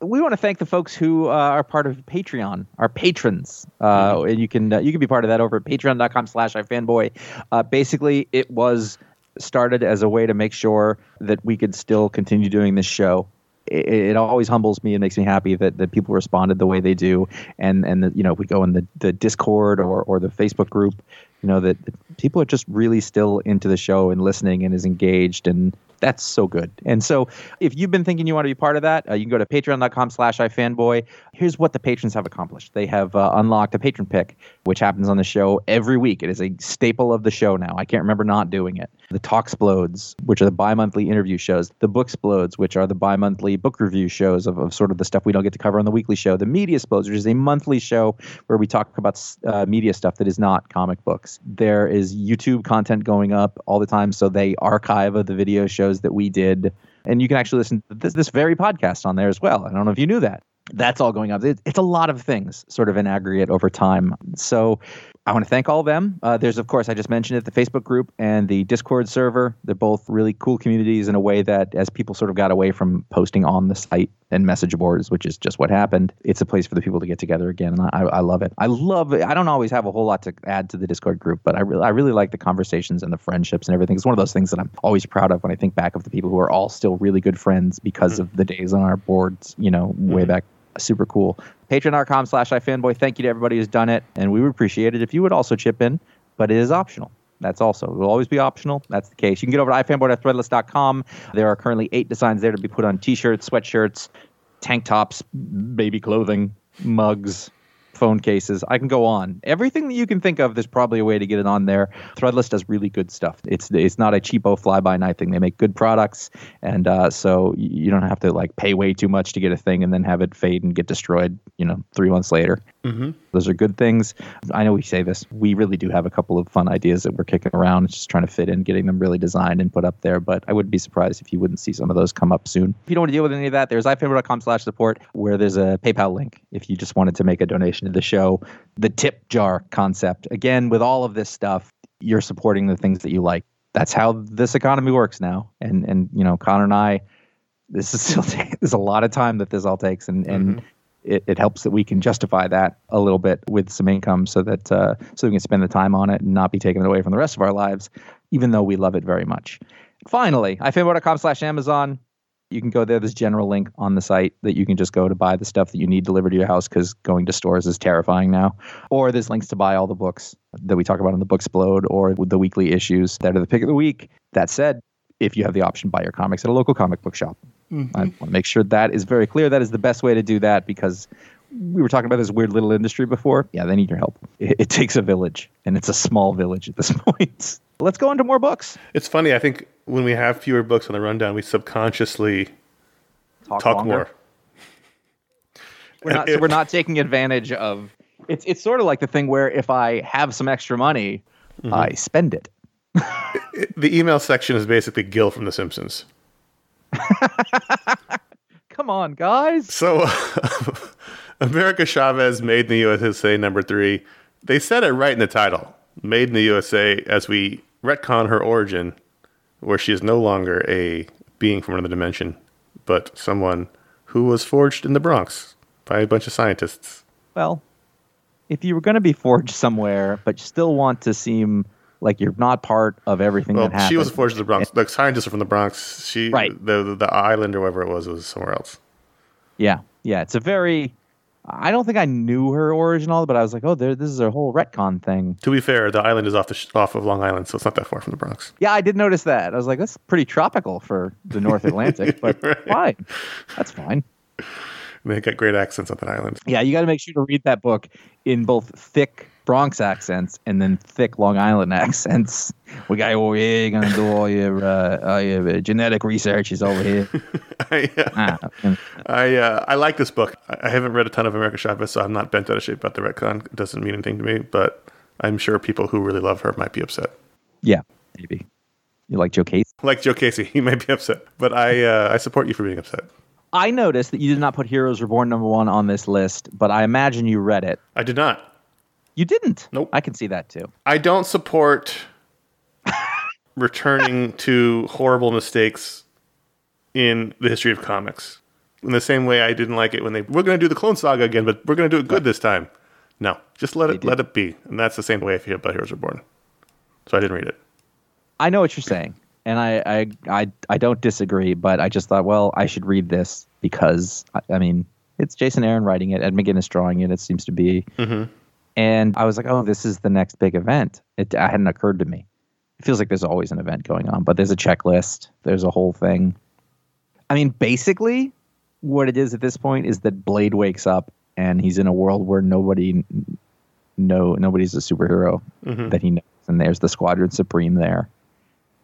we want to thank the folks who uh, are part of Patreon, our patrons. Uh, and you can uh, you can be part of that over at patreon.com slash ifanboy. Uh, basically, it was started as a way to make sure that we could still continue doing this show. It, it always humbles me and makes me happy that, that people responded the way they do. And, and that, you know, we go in the, the Discord or, or the Facebook group, you know, that people are just really still into the show and listening and is engaged. And that's so good. And so if you've been thinking you want to be part of that, uh, you can go to patreon.com slash ifanboy. Here's what the patrons have accomplished. They have uh, unlocked a patron pick, which happens on the show every week. It is a staple of the show now. I can't remember not doing it. The Talk Explodes, which are the bi-monthly interview shows. The Book Explodes, which are the bi-monthly book review shows of, of sort of the stuff we don't get to cover on the weekly show. The Media Explodes, which is a monthly show where we talk about uh, media stuff that is not comic books. There is YouTube content going up all the time, so they archive of the video shows that we did, and you can actually listen to this, this very podcast on there as well. I don't know if you knew that. That's all going up. It, it's a lot of things, sort of in aggregate over time. So I want to thank all of them. Uh, there's, of course, I just mentioned it, the Facebook group and the Discord server. They're both really cool communities in a way that, as people sort of got away from posting on the site and message boards, which is just what happened, it's a place for the people to get together again. And I, I love it. I love it. I don't always have a whole lot to add to the Discord group, but I, really, I really like the conversations and the friendships and everything. It's one of those things that I'm always proud of when I think back of the people who are all still really good friends because of the days on our boards, you know, way back super cool. Patreon.com slash ifanboy. Thank you to everybody who's done it. And we would appreciate it if you would also chip in, but it is optional. That's also, it will always be optional. That's the case. You can get over to ifanboy.threadless.com. There are currently eight designs there to be put on t shirts, sweatshirts, tank tops, baby clothing, mugs, phone cases. I can go on. Everything that you can think of, there's probably a way to get it on there. Threadless does really good stuff. It's it's not a cheapo fly by night thing. They make good products, and uh, so you don't have to like pay way too much to get a thing and then have it fade and get destroyed. You know, three months later. Mm-hmm. Those are good things. I know we say this. We really do have a couple of fun ideas that we're kicking around. It's just trying to fit in, getting them really designed and put up there. But I wouldn't be surprised if you wouldn't see some of those come up soon. If you don't want to deal with any of that, there's ifanboy.com slash support where there's a PayPal link if you just wanted to make a donation to the show. The tip jar concept. Again, with all of this stuff, you're supporting the things that you like. That's how this economy works now. And and you know, Conor and I, this is still there's a lot of time that this all takes, and and it, it helps that we can justify that a little bit with some income, so that uh, so we can spend the time on it and not be taking it away from the rest of our lives, even though we love it very much. Finally, ifanboy.com slash Amazon. You can go there. There's general link on the site that you can just go to buy the stuff that you need delivered to your house because going to stores is terrifying now. Or there's links to buy all the books that we talk about in the Book Explode or the weekly issues that are the pick of the week. That said, if you have the option, buy your comics at a local comic book shop. Mm-hmm. I want to make sure that is very clear. That is the best way to do that because we were talking about this weird little industry before. Yeah, they need your help. It, it takes a village, and it's a small village at this point. Let's go into more books. It's funny. I think when we have fewer books on the rundown, we subconsciously talk longer. more. We're not, so we're not taking advantage of. It's it's sort of like the thing where if I have some extra money, mm-hmm. I spend it. The email section is basically Gil from The Simpsons. Come on, guys. So, America Chavez made in the USA number three. They said it right in the title, "Made in the USA," as we retcon her origin, where she is no longer a being from another dimension, but someone who was forged in the Bronx by a bunch of scientists. Well, if you were going to be forged somewhere, but you still want to seem like you're not part of everything Well, that happened, she was in the Bronx. The scientists are from the Bronx. She, Right. the, the the island or whatever it was, was somewhere else. Yeah, yeah. It's a very. I don't think I knew her original, but I was like, oh, there, this is a whole retcon thing. To be fair, the island is off the sh- off of Long Island, so it's not that far from the Bronx. Yeah, I did notice that. I was like, that's pretty tropical for the North Atlantic, but Right. fine. That's fine. They got great accents on that island. Yeah, you got to make sure to read that book in both thick Bronx accents and then thick Long Island accents. We got over here. You're gonna do all your, uh, all your uh, genetic research is over here. I, uh, Ah, I uh, I like this book. I haven't read a ton of America Chavez, so I'm not bent out of shape about the retcon. It doesn't mean anything to me, but I'm sure people who really love her might be upset. yeah, maybe. You like Joe Casey? Like Joe Casey, he might be upset, but I uh, I support you for being upset. I noticed that you did not put Heroes Reborn number one on this list, but I imagine you read it. I did not. You didn't. Nope. I can see that too. I don't support returning to horrible mistakes in the history of comics. In the same way, I didn't like it when they we're going to do the Clone Saga again, but we're going to do it good this time. No, just let it did. let it be, and that's the same way I feel about Heroes Reborn. So I didn't read it. I know what you're saying, and I, I, I, I don't disagree. But I just thought, well, I should read this because I, I mean, it's Jason Aaron writing it, Ed McGuinness drawing it. It seems to be, mm-hmm. And I was like, oh, this is the next big event. It, hadn't occurred to me. It feels like there's always an event going on, but there's a checklist. There's a whole thing. I mean, basically, what it is at this point is that Blade wakes up and he's in a world where nobody, no, nobody's a superhero mm-hmm. that he knows, and there's the Squadron Supreme there,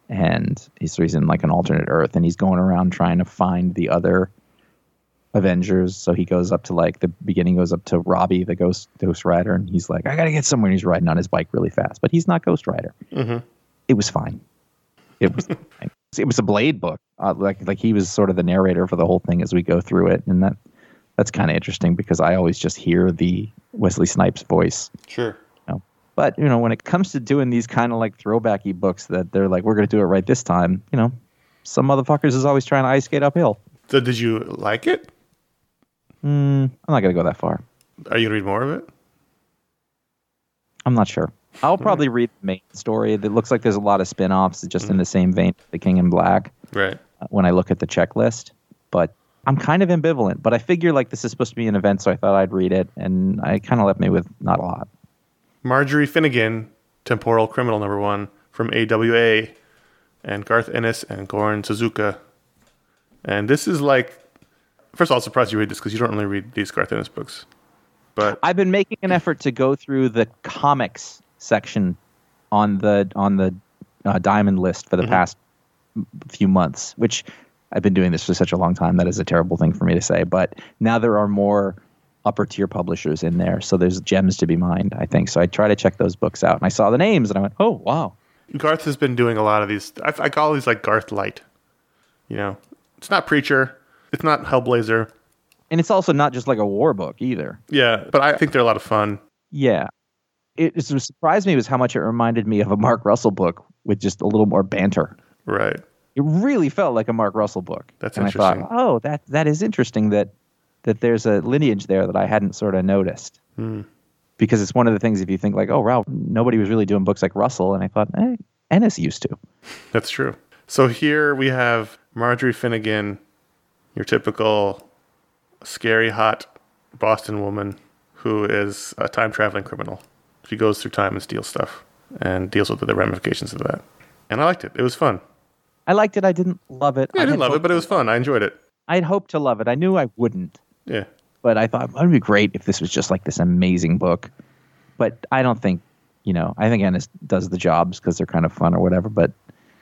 and he's, so he's in like an alternate Earth, and he's going around trying to find the other Avengers. So he goes up to like the beginning goes up to Robbie, the Ghost Ghost Rider, and he's like, I gotta get somewhere. And he's riding on his bike really fast, but he's not Ghost Rider. It was fine. It was. fine. It was a Blade book. Uh, like like he was sort of the narrator for the whole thing as we go through it, and that that's kind of interesting because I always just hear the Wesley Snipes voice. Sure. You know. But you know, when it comes to doing these kind of like throwbacky books that they're like, we're going to do it right this time. You know, some motherfuckers is always trying to ice skate uphill. So did you like it? I'm not going to go that far. Are you gonna read more of it? I'm not sure. I'll probably read the main story. It looks like there's a lot of spin-offs just in the same vein The King in Black Right. uh, when I look at the checklist. But I'm kind of ambivalent. But I figure like this is supposed to be an event, so I thought I'd read it, and I kind of left me with not a lot. Marjorie Finnegan, Temporal Criminal Number One from AWA, and Garth Ennis and Goran Sudžuka. And this is like, first of all, I'm surprised you read this because you don't really read these Garth Ennis books. But I've been making an effort to go through the comics section on the on the uh, diamond list for the past few months, which I've been doing this for such a long time. That is a terrible thing for me to say, but now there are more upper tier publishers in there, so there's gems to be mined. I think so. I try to check those books out, and I saw the names, and I went, "Oh wow, Garth has been doing a lot of these. I, I call these like Garth Light. You know, it's not Preacher, it's not Hellblazer. And it's also not just like a war book either. Yeah, but I think they're a lot of fun. Yeah. It, it surprised me was how much it reminded me of a Mark Russell book with just a little more banter. Right. It really felt like a Mark Russell book. That's and I thought, oh, that that is interesting that that there's a lineage there that I hadn't sort of noticed. Hmm. Because it's one of the things if you think like, oh, wow, nobody was really doing books like Russell, and I thought, eh, Ennis used to. That's true. So here we have Marjorie Finnegan, your typical scary, hot Boston woman who is a time traveling criminal. She goes through time and steals stuff and deals with the ramifications of that. And I liked it. It was fun. I liked it. I didn't love it. Yeah, I didn't love it, but it was fun. I enjoyed it. I'd hoped to love it. I knew I wouldn't. Yeah. but I thought it would be great if this was just like this amazing book. But I don't think, you know, I think Ennis does the jobs because they're kind of fun or whatever. But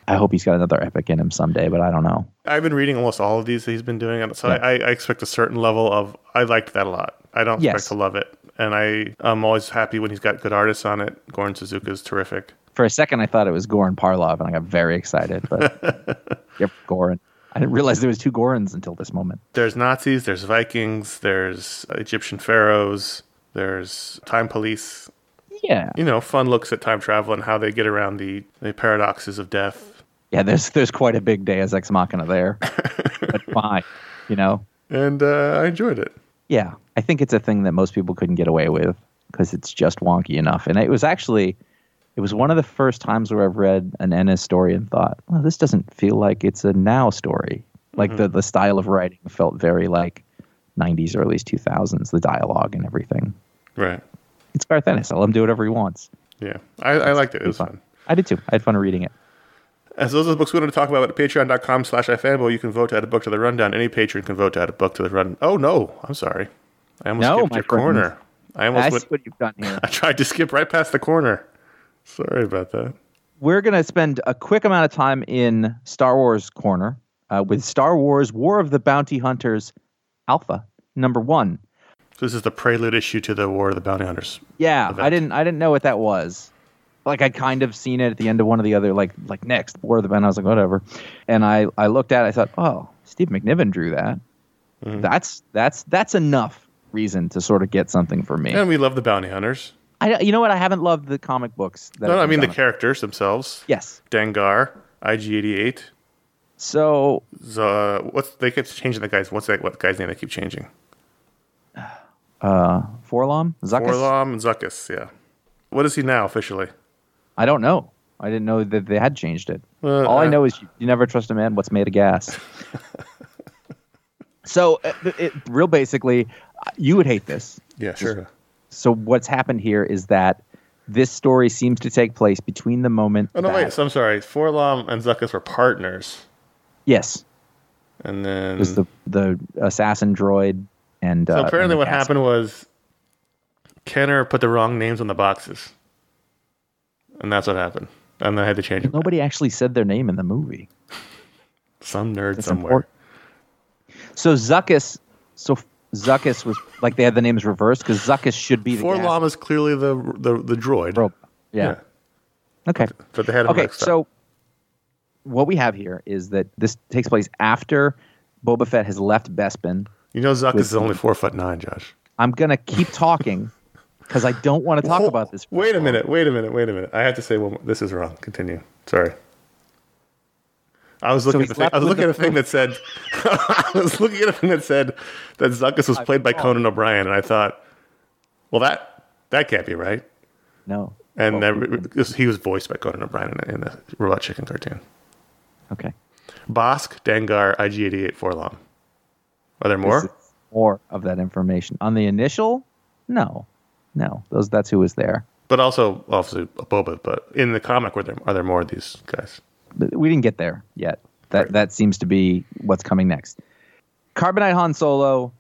I hope he's got another epic in him someday. But I don't know. I've been reading almost all of these that he's been doing, and so Yeah. I, I expect a certain level of. I liked that a lot. I don't Yes. expect to love it, and I am always happy when he's got good artists on it. Goran Sudžuka is terrific. For a second, I thought it was Goran Parlov, and I got very excited. But yep, Goran. I didn't realize there was two Gorans until this moment. There's Nazis, there's Vikings, there's Egyptian pharaohs, there's time police. Yeah, You know, fun looks at time travel and how they get around the, the paradoxes of death. Yeah. There's there's quite a big Deus Ex Machina there, but fine. You know, And uh, I enjoyed it. yeah. I think it's a thing that most people couldn't get away with because it's just wonky enough. And it was actually, it was one of the first times where I've read an Ennis story and thought, well, this doesn't feel like it's a now story. Like the, the style of writing felt very like 90s, early 2000s, the dialogue and everything. Right. It's Garth Ennis. I'll let him do whatever he wants. Yeah. I, I liked it. It was fun. fun. I did too. I had fun reading it. As those are the books we want to talk about at patreon.com slash ifanboy, you can vote to add a book to the rundown. Any patron can vote to add a book to the rundown. Oh, no. I'm sorry. I almost No, skipped your friend. corner. I almost I went, what you've done here. I tried to skip right past the corner. Sorry about that. We're going to spend a quick amount of time in Star Wars Corner uh, with Star Wars War of the Bounty Hunters Alpha, number one. So this is the prelude issue to the War of the Bounty Hunters. Yeah, event. I didn't I didn't know what that was. Like I'd kind of seen it at the end of one of the other like like next War of the Bounty. I was like whatever, and I I looked at it. I thought oh Steve McNiven drew that. Mm-hmm. That's that's that's enough reason to sort of get something for me. And we love the Bounty Hunters. I you know what I haven't loved the comic books. That No, I mean the characters themselves. Yes. Dengar, IG88. So Uh, what's they keep changing the guys? What's that? What guy's name they keep changing? uh 4-LOM Zuckuss. Orlam and Zuckuss. Yeah. What is he now officially? I don't know. I didn't know that they had changed it. Uh, All I uh, know is you, you never trust a man what's made of gas. so, uh, it, it, real basically, uh, you would hate this. Yeah, sure. So, what's happened here is that this story seems to take place between the moment. Oh no, that, wait. So I'm sorry. 4-LOM and Zuckuss were partners, yes, and then it was the the assassin droid, and so uh, apparently and what happened was Kenner put the wrong names on the boxes, and that's what happened. And they had to change it. Nobody actually said their name in the movie. Some nerd That's somewhere. important. So Zuckuss, so Zuckuss was like they had the names reversed because Zuckuss should be the gas 4-LOM is clearly the the the droid. robot. Yeah. Okay. But they had him Okay. mixed up. So what we have here is that this takes place after Boba Fett has left Bespin. you know Zuckuss with- is only four foot nine, Josh. I'm gonna keep talking because I don't want to talk about this. Wait a minute. Wait a minute. Wait a minute. I have to say one. More. This is wrong. Continue. Sorry. I was looking he's at the thing. I was looking at a thing that said. I was looking at a thing that said that Zuckuss was played by Conan O'Brien, and I thought, well, that that can't be right. No. And Well, that, he was voiced by Conan O'Brien in the, in the Robot Chicken cartoon. Okay. Bosk, Dengar, IG88, 4-LOM. Are there more? More of that information on the initial. No, no. Those that's who was there. But also, obviously, Boba. But in the comic, were there are there more of these guys? But we didn't get there yet. That that seems to be what's coming next. Carbonite Han Solo.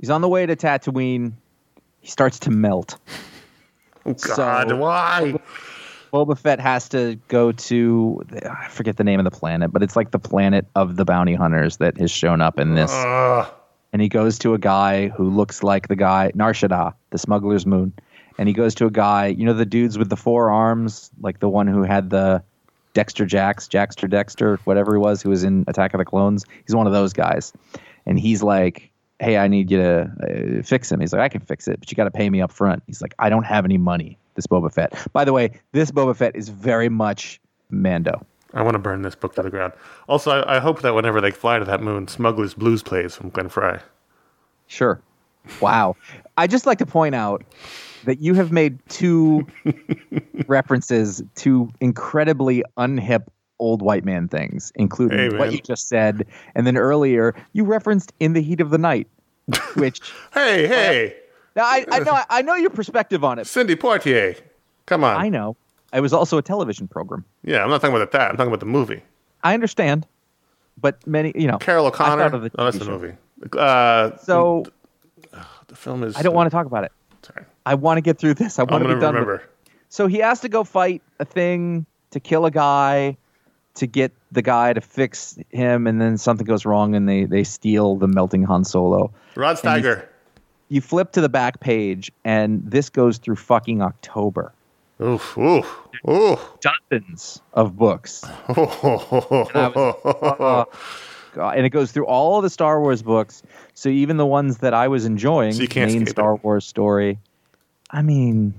He's on the way to Tatooine. He starts to melt. Oh God, So- why? Boba Fett has to go to I forget the name of the planet, but it's like the planet of the bounty hunters that has shown up in this. Ugh. And he goes to a guy who looks like the guy Nar Shaddaa, the smuggler's moon. And he goes to a guy, you know, the dudes with the four arms, like the one who had the Dexter Jax, Jaxter Dexter, whatever he was, who was in Attack of the Clones. He's one of those guys. And he's like, hey, I need you to uh, fix him. He's like, I can fix it, but you got to pay me up front. He's like, I don't have any money. This Boba Fett. By the way, this Boba Fett is very much Mando. I want to burn this book to the ground. Also, I, I hope that whenever they fly to that moon, Smuggler's Blues plays from Glenn Frey. Sure. Wow. I just like to point out that you have made two references to incredibly unhip old white man things, including Hey, what you just said, and then earlier you referenced "In the Heat of the Night," which Hey, hey, now I, I know I know your perspective on it. Sidney Poitier, come on. I know it was also a television program. Yeah, I'm not talking about that. I'm talking about the movie. I understand, but many you know Carroll I O'Connor. thought of the oh, that's the show. movie. Uh, So the film is. I don't want to talk about it. Sorry. I want to get through this. I want to be done with it. remember. So he has to go fight a thing to kill a guy to get the guy to fix him, and then something goes wrong, and they they steal the melting Han Solo. Rod you- Steiger. You flip to the back page, and this goes through fucking October. Oof, oof, oof. Dozens of books, Uh, God, and it goes through all the Star Wars books. So even the ones that I was enjoying, So main Star it. Wars story. I mean,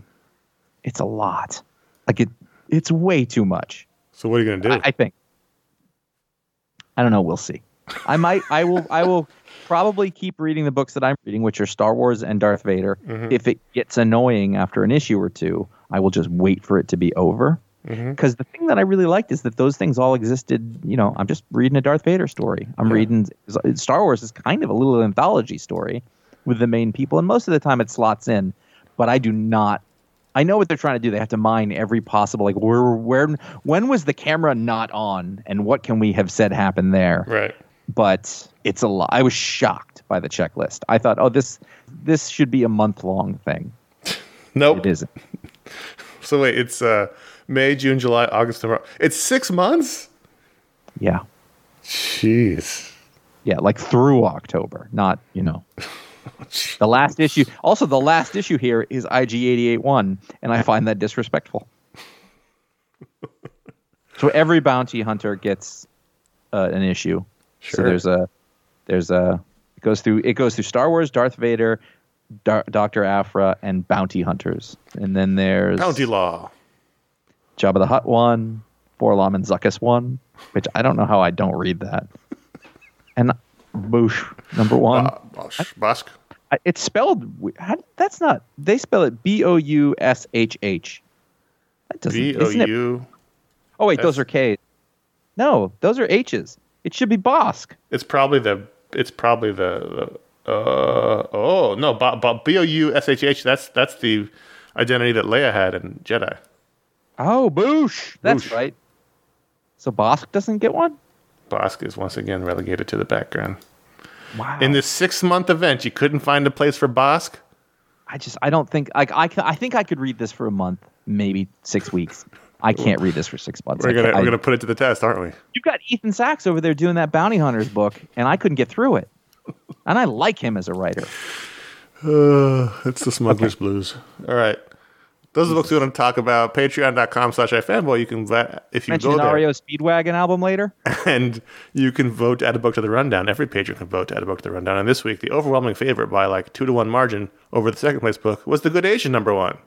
it's a lot. Like it, it's way too much. so what are you gonna do? I, I think. I don't know. We'll see. I might. I will. I will probably keep reading the books that I'm reading, which are Star Wars and Darth Vader. Mm-hmm. If it gets annoying after an issue or two, I will just wait for it to be over Because the thing that I really liked is that those things all existed. You know, I'm just reading a Darth Vader story. I'm reading Star Wars is kind of a little anthology story with the main people, and most of the time it slots in. But I do not. I know what they're trying to do. They have to mine every possible like where where when was the camera not on, and what can we have said happened there Right. But it's a lot. I was shocked by the checklist. I thought, oh, this this should be a month long thing. Nope. It isn't. So wait, it's uh, May, June, July, August, November. It's six months. Yeah, Jeez. yeah, like through October, not you know. The last issue. Also, the last issue here is IG eighty eight one, and I find that disrespectful. so every bounty hunter gets uh, an issue. So Sure. there's a there's a it goes through it goes through Star Wars, Darth Vader, Dar- Doctor Aphra, and bounty hunters, and then there's Bounty law. Jabba the Hutt one, 4-LOM and Zuckuss one, which I don't know how I don't read that. And Boushh number one. Uh. Bosch. I- it's spelled. How, that's not. They spell it B O U S H H. That doesn't. B O it? Oh wait, those are K's. No, those are H's. It should be Bosk. It's probably the. It's probably the. the uh, oh no, B O U S H H. That's that's the identity that Leia had in Jedi. Oh, Boushh. That's Boushh. right. So Bosk doesn't get one. Bosk is once again relegated to the background. Wow. In this six month event, you couldn't find a place for Bosk. I just I don't think like I I think I could read this for a month, maybe six weeks. I can't read this for six months. We're gonna can't- we're gonna put it to the test, aren't we? You've got Ethan Sacks over there doing that bounty hunters book, and I couldn't get through it. And I like him as a writer. Uh, it's the Smuggler's Blues. All right. Those are the books we want to talk about. Patreon.com slash iFanboy. You can, if you Mention go there, REO Speedwagon album later. and you can vote to add a book to the rundown. Every patron can vote to add a book to the rundown. And this week, the overwhelming favorite by like two to one margin over the second place book was The Good Asian number one.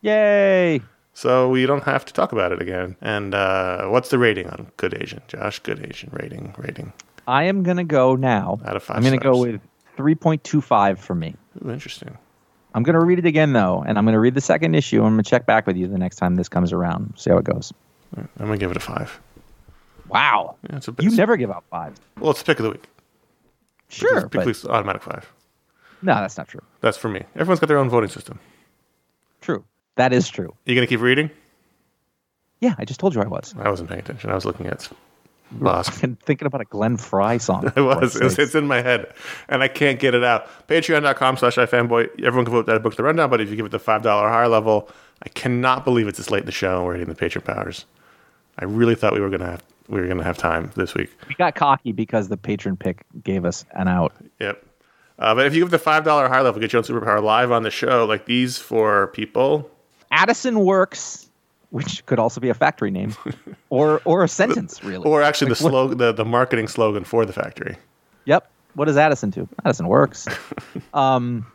Yay! So we don't have to talk about it again. And uh, what's the rating on Good Asian? Josh, Good Asian rating, rating. I am gonna go now. Out of five I'm gonna go with three point two five for me. Ooh, interesting. I'm gonna read it again though, and I'm gonna read the second issue. I'm gonna check back with you the next time this comes around. See how it goes. I'm going to give it a five. Wow, Yeah, it's a bit. you never give out five. well, it's pick of the week. Sure, It's pick but of the week's automatic five. no, that's not true. That's for me. Everyone's got their own voting system. True. That is true. Are You going to keep reading? Yeah, I just told you I was. I wasn't paying attention. I was looking at Bosk. And thinking about a Glenn Frey song. It was. It's, it's in my head, and I can't get it out. Patreon.com slash iFanboy. Everyone can vote that book to the rundown, but if you give it the $5 or higher level, I cannot believe it's this late in the show and we're hitting the patron powers. I really thought we were gonna have we were gonna have time this week. We got cocky because the patron pick gave us an out. Yep. Uh, but if you give the $5 or higher level, get your own superpower live on the show, like these four people. Addison Works, which could also be a factory name, or or a sentence really. Or actually the Like, what- slogan the, the marketing slogan for the factory. Yep. What does Addison do? Addison works. um,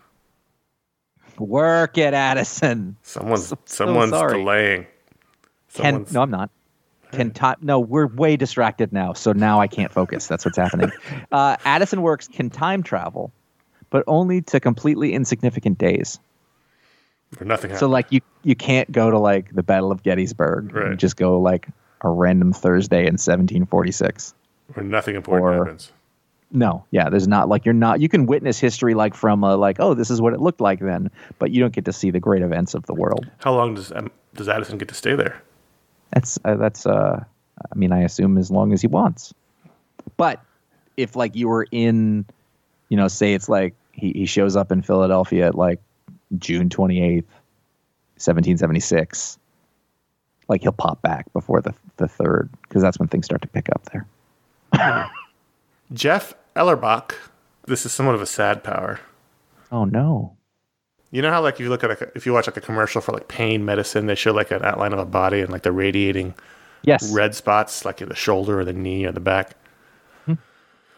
work it, Addison. Someone's So- so someone's sorry. delaying. Someone's- no, I'm not. Can time? No, we're way distracted now. So now I can't focus. That's what's happening. Uh, Addison Works can time travel, but only to completely insignificant days. Or nothing So like you you can't go to like the Battle of Gettysburg. You Right. just go like a random Thursday in 1746. or nothing important or- happens. No, yeah, there's not like you're not. You can witness history like from a, like oh this is what it looked like then, but you don't get to see the great events of the world. How long does um, does Addison get to stay there? That's uh, that's uh, I mean I assume as long as he wants. But if like you were in, you know, say it's like he he shows up in Philadelphia at like June 28th, 1776. Like he'll pop back before the the third because that's when things start to pick up there. Jeff Ellerbach. This is somewhat of a sad power. Oh no. You know how like if you look at a, if you watch like a commercial for like pain medicine, they show like an outline of a body and like the radiating Yes. red spots like in the shoulder or the knee or the back.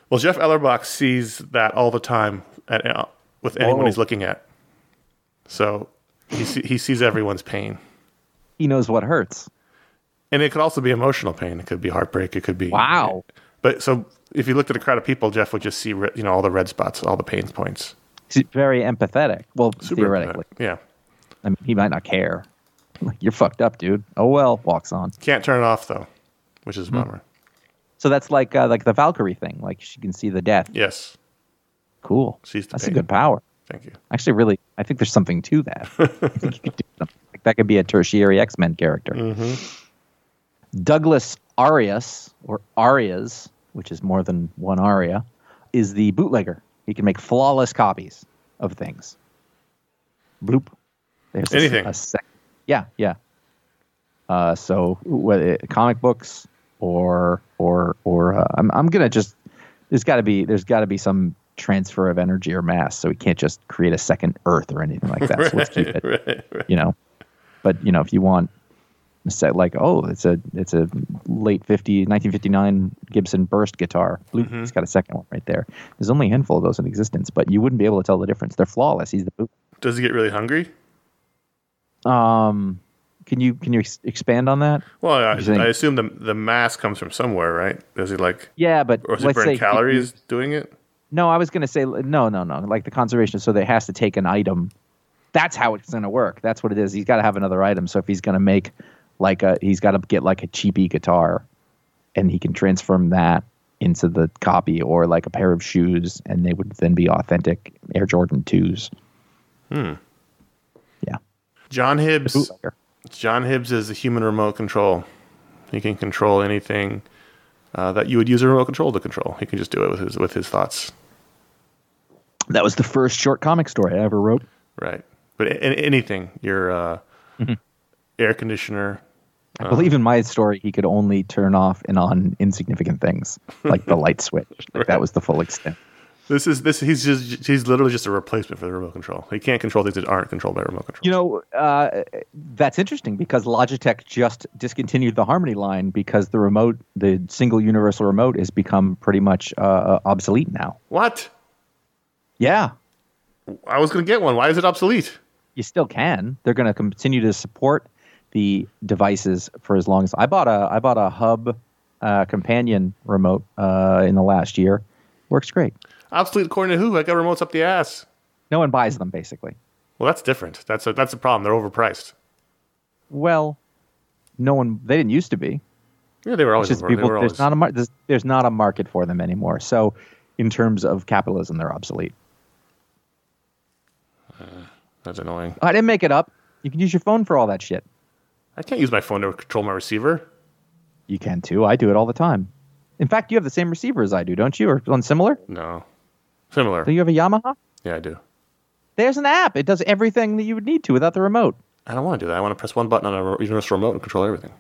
Well, Jeff Ellerbach sees that all the time at, uh, with anyone Whoa. he's looking at. So he he sees everyone's pain, He knows what hurts. and it could also be emotional pain. It could be heartbreak. It could be Wow. But so if you looked at a crowd of people, Jeff would just see you know all the red spots, all the pain points. He's very empathetic. Well, Super theoretically, empathetic. yeah. I mean, he might not care. like you're fucked up, dude. Oh well, walks on. Can't turn it off though, which is a bummer. So that's like uh, like the Valkyrie thing. Like she can see the death. Yes. Cool. Sees the That's a good power. Thank you. Actually, really, I think there's something to that. I think you could do something. Like that could be a tertiary X Men character. Douglas Arias, or Arias, which is more than one aria, is the bootlegger. He can make flawless copies of things. Bloop. There's a- Anything. A, sec- yeah, yeah. Uh, so whether comic books or or or uh, I'm I'm gonna just there's got to be there's got to be some transfer of energy or mass, so we can't just create a second Earth or anything like that. So let's keep it right, right. you know. But you know, if you want set like oh, it's a it's a late 50 1959 Gibson Burst guitar. Bloop, Mm-hmm. It's got a second one right there. There's only a handful of those in existence, but you wouldn't be able to tell the difference. They're flawless. He's the boot. Does he get really hungry? Um, can you can you ex- expand on that? Well, I, I assume the the mass comes from somewhere, right? Does he like, Yeah, but or is he say burn he- calories doing it? No, I was going to say no, no, no. Like the conservation, so that it has to take an item. That's how it's going to work. That's what it is. He's got to have another item. So if he's going to make like a, he's got to get like a cheapy guitar, and he can transform that into the copy or like a pair of shoes, and they would then be authentic Air Jordan twos. Hmm. Yeah. John Hibbs. John Hibbs is a human remote control. He can control anything uh, that you would use a remote control to control. He can just do it with his with his thoughts, That was the first short comic story I ever wrote. right? But a- anything, your uh, Mm-hmm. air conditioner. I believe in my story, he could only turn off and on insignificant things, like the light switch. Like that was the full extent. This is this. He's just he's literally just a replacement for the remote control. He can't control things that aren't controlled by remote control. You know, uh, that's interesting because Logitech just discontinued the Harmony line because the remote, the single universal remote, has become pretty much uh, obsolete now. What? Yeah, I was going to get one. Why is it obsolete? you still can. They're going to continue to support the devices for as long as I bought a I bought a Hub uh, companion remote uh, in the last year. Works great. Obsolete according to who? I got remotes up the ass. No one buys them basically. Well, that's different. That's a, that's a problem. They're overpriced. Well, no one. They didn't used to be. Yeah, they were always. It's just people. There's not a mar- there's, there's not a market for them anymore. So, in terms of capitalism, they're obsolete. Uh, that's annoying. I didn't make it up. You can use your phone for all that shit. I can't use my phone to control my receiver. You can too. I do it all the time. In fact, you have the same receiver as I do, don't you? Or one similar? No, similar. Do you have a Yamaha? Yeah, I do. There's an app. It does everything that you would need to without the remote. I don't want to do that. I want to press one button on a universal remote and control everything.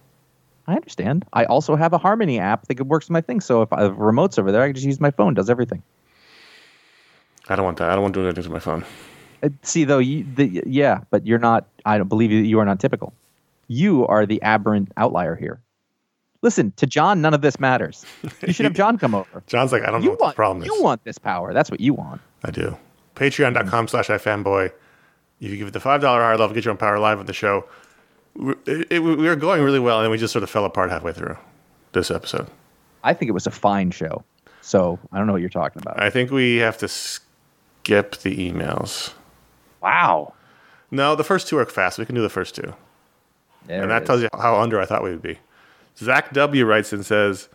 I understand. I also have a Harmony app that works with my thing. So if uh, I have remotes over there, I can just use my phone. Does everything. I don't want that. I don't want to do anything to my phone. Uh, See though, you, the, yeah, but you're not. I don't believe you. You are not typical. You are the aberrant outlier here. Listen to John. None of this matters. You should have John come over. John's like, I don't know You what the want. problem is. You want this power. That's what you want. I do. Patreon.com slash ifanboy. If you give it the $5 higher level, get your own power live on the show. We, it, it- we were going really well, and we just sort of fell apart halfway through this episode. I think it was a fine show. So I don't know what you're talking about. I think we have to skip the emails. Wow. No, the first two are fast. We can do the first two. There and that is. tells you how under I thought we would be. Zack W writes and says,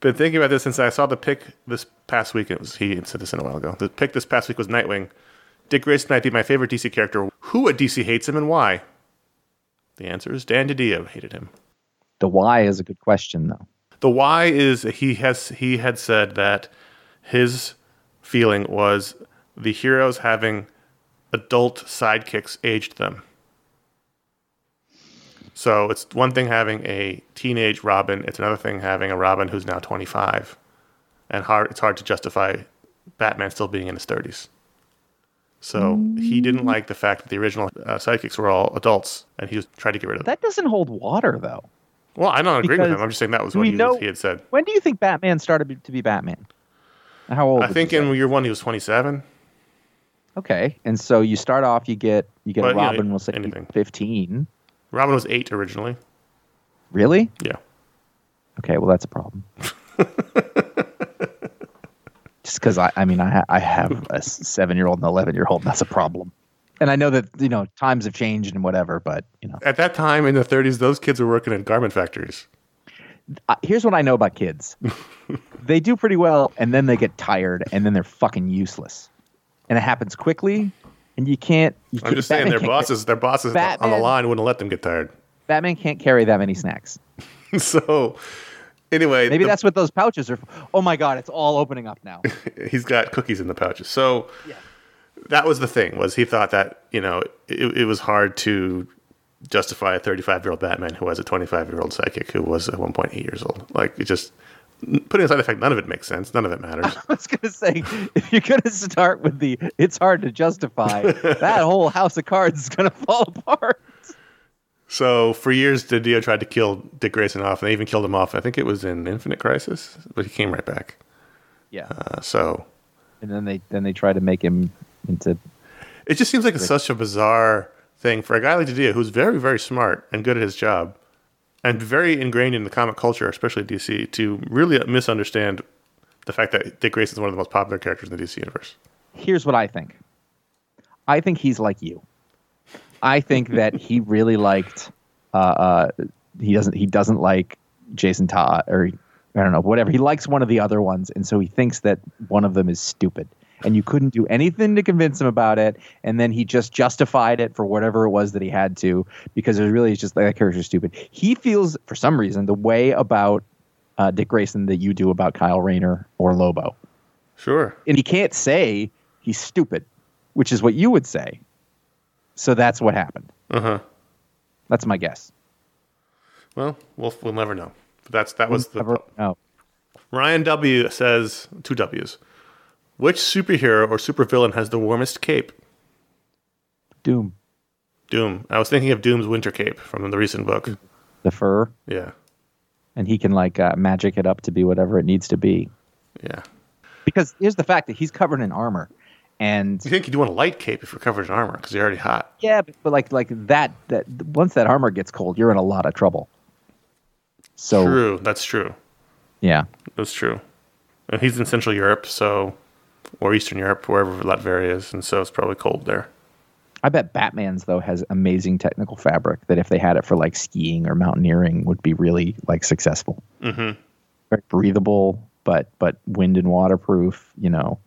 "Been thinking about this since I saw the pick this past week. It was he said this in a while ago. The pick this past week was Nightwing. Dick Grayson might be my favorite DC character. Who at DC hates him and why? The answer is Dan DiDio hated him. The why is a good question, though. The why is he has he had said that his feeling was the heroes having adult sidekicks aged them. So it's one thing having a teenage Robin, it's another thing having a Robin who's now 25. And hard, it's hard to justify Batman still being in his 30s. So he didn't like the fact that the original uh, sidekicks were all adults, and he just tried to get rid of them. That doesn't hold water, though. Well, I don't agree with him. I'm just saying that was what he, know- he had said. When do you think Batman started to be Batman? How old? I think in year one he was 27. Okay, and so you start off, you get you get But, yeah, Robin. we'll say anything. fifteen. Robin was eight originally. Really? Yeah. Okay, well that's a problem. Just because I, I mean, I, ha- I have a seven-year-old and an eleven-year-old, and that's a problem. And I know that you know times have changed and whatever, but you know, At that time in the 30s, those kids were working in garment factories. uh, here's what I know about kids: they do pretty well, and then they get tired, and then they're fucking useless, and it happens quickly, and you can't. You I'm can't- just saying, Batman their bosses, their bosses on the line wouldn't let them get tired. Batman can't carry that many snacks. so, anyway, Maybe the- that's what those pouches are. For. Oh my god, it's all opening up now. he's got cookies in the pouches. So that was the thing was he thought that you know it, it was hard to justify a 35 year old Batman who has a 25 year old psychic who was at one point eight years old. Like it just putting aside the fact none of it makes sense, none of it matters. I was gonna say, if you're gonna start with the, it's hard to justify. that whole house of cards is gonna fall apart. so for years, DiDio tried to kill Dick Grayson off, and they even killed him off. I think it was in Infinite Crisis, but he came right back. Yeah, Uh, so and then they then they try to make him into. It just seems like it's such a bizarre thing for a guy like DiDio, who's very, very smart and good at his job, and very ingrained in the comic culture, especially DC, to really misunderstand the fact that Dick Grayson is one of the most popular characters in the DC universe. Here's what I think. I think he's like you. I think that he really liked. Uh, uh, he doesn't. He doesn't like Jason Todd or I don't know whatever. He likes one of the other ones, and so he thinks that one of them is stupid. And you couldn't do anything to convince him about it, and then he just justified it for whatever it was that he had to, because it was really just like that character's stupid. He feels, for some reason, the way about uh, Dick Grayson that you do about Kyle Rayner or Lobo Sure. and he can't say he's stupid, which is what you would say. So that's what happened. Uh huh. That's my guess. Well, we'll we'll never know. But that's that was the Never- no. Ryan W says two W's. Which superhero or supervillain has the warmest cape? Doom, Doom. I was thinking of Doom's winter cape from the recent book. the fur, Yeah. and he can like uh, magic it up to be whatever it needs to be. Yeah. Because here's the fact that he's covered in armor, and You think you'd want a light cape if you're covered in armor because you're already hot. yeah, but, but like like that that once that armor gets cold, you're in a lot of trouble. So True. That's true. yeah, That's true. And he's in Central Europe, so or Eastern Europe, wherever Latveria is, and so it's probably cold there. I bet Batman's though has amazing technical fabric that if they had it for like skiing or mountaineering would be really like successful. Mm-hmm. Very breathable, but but wind and waterproof. You know,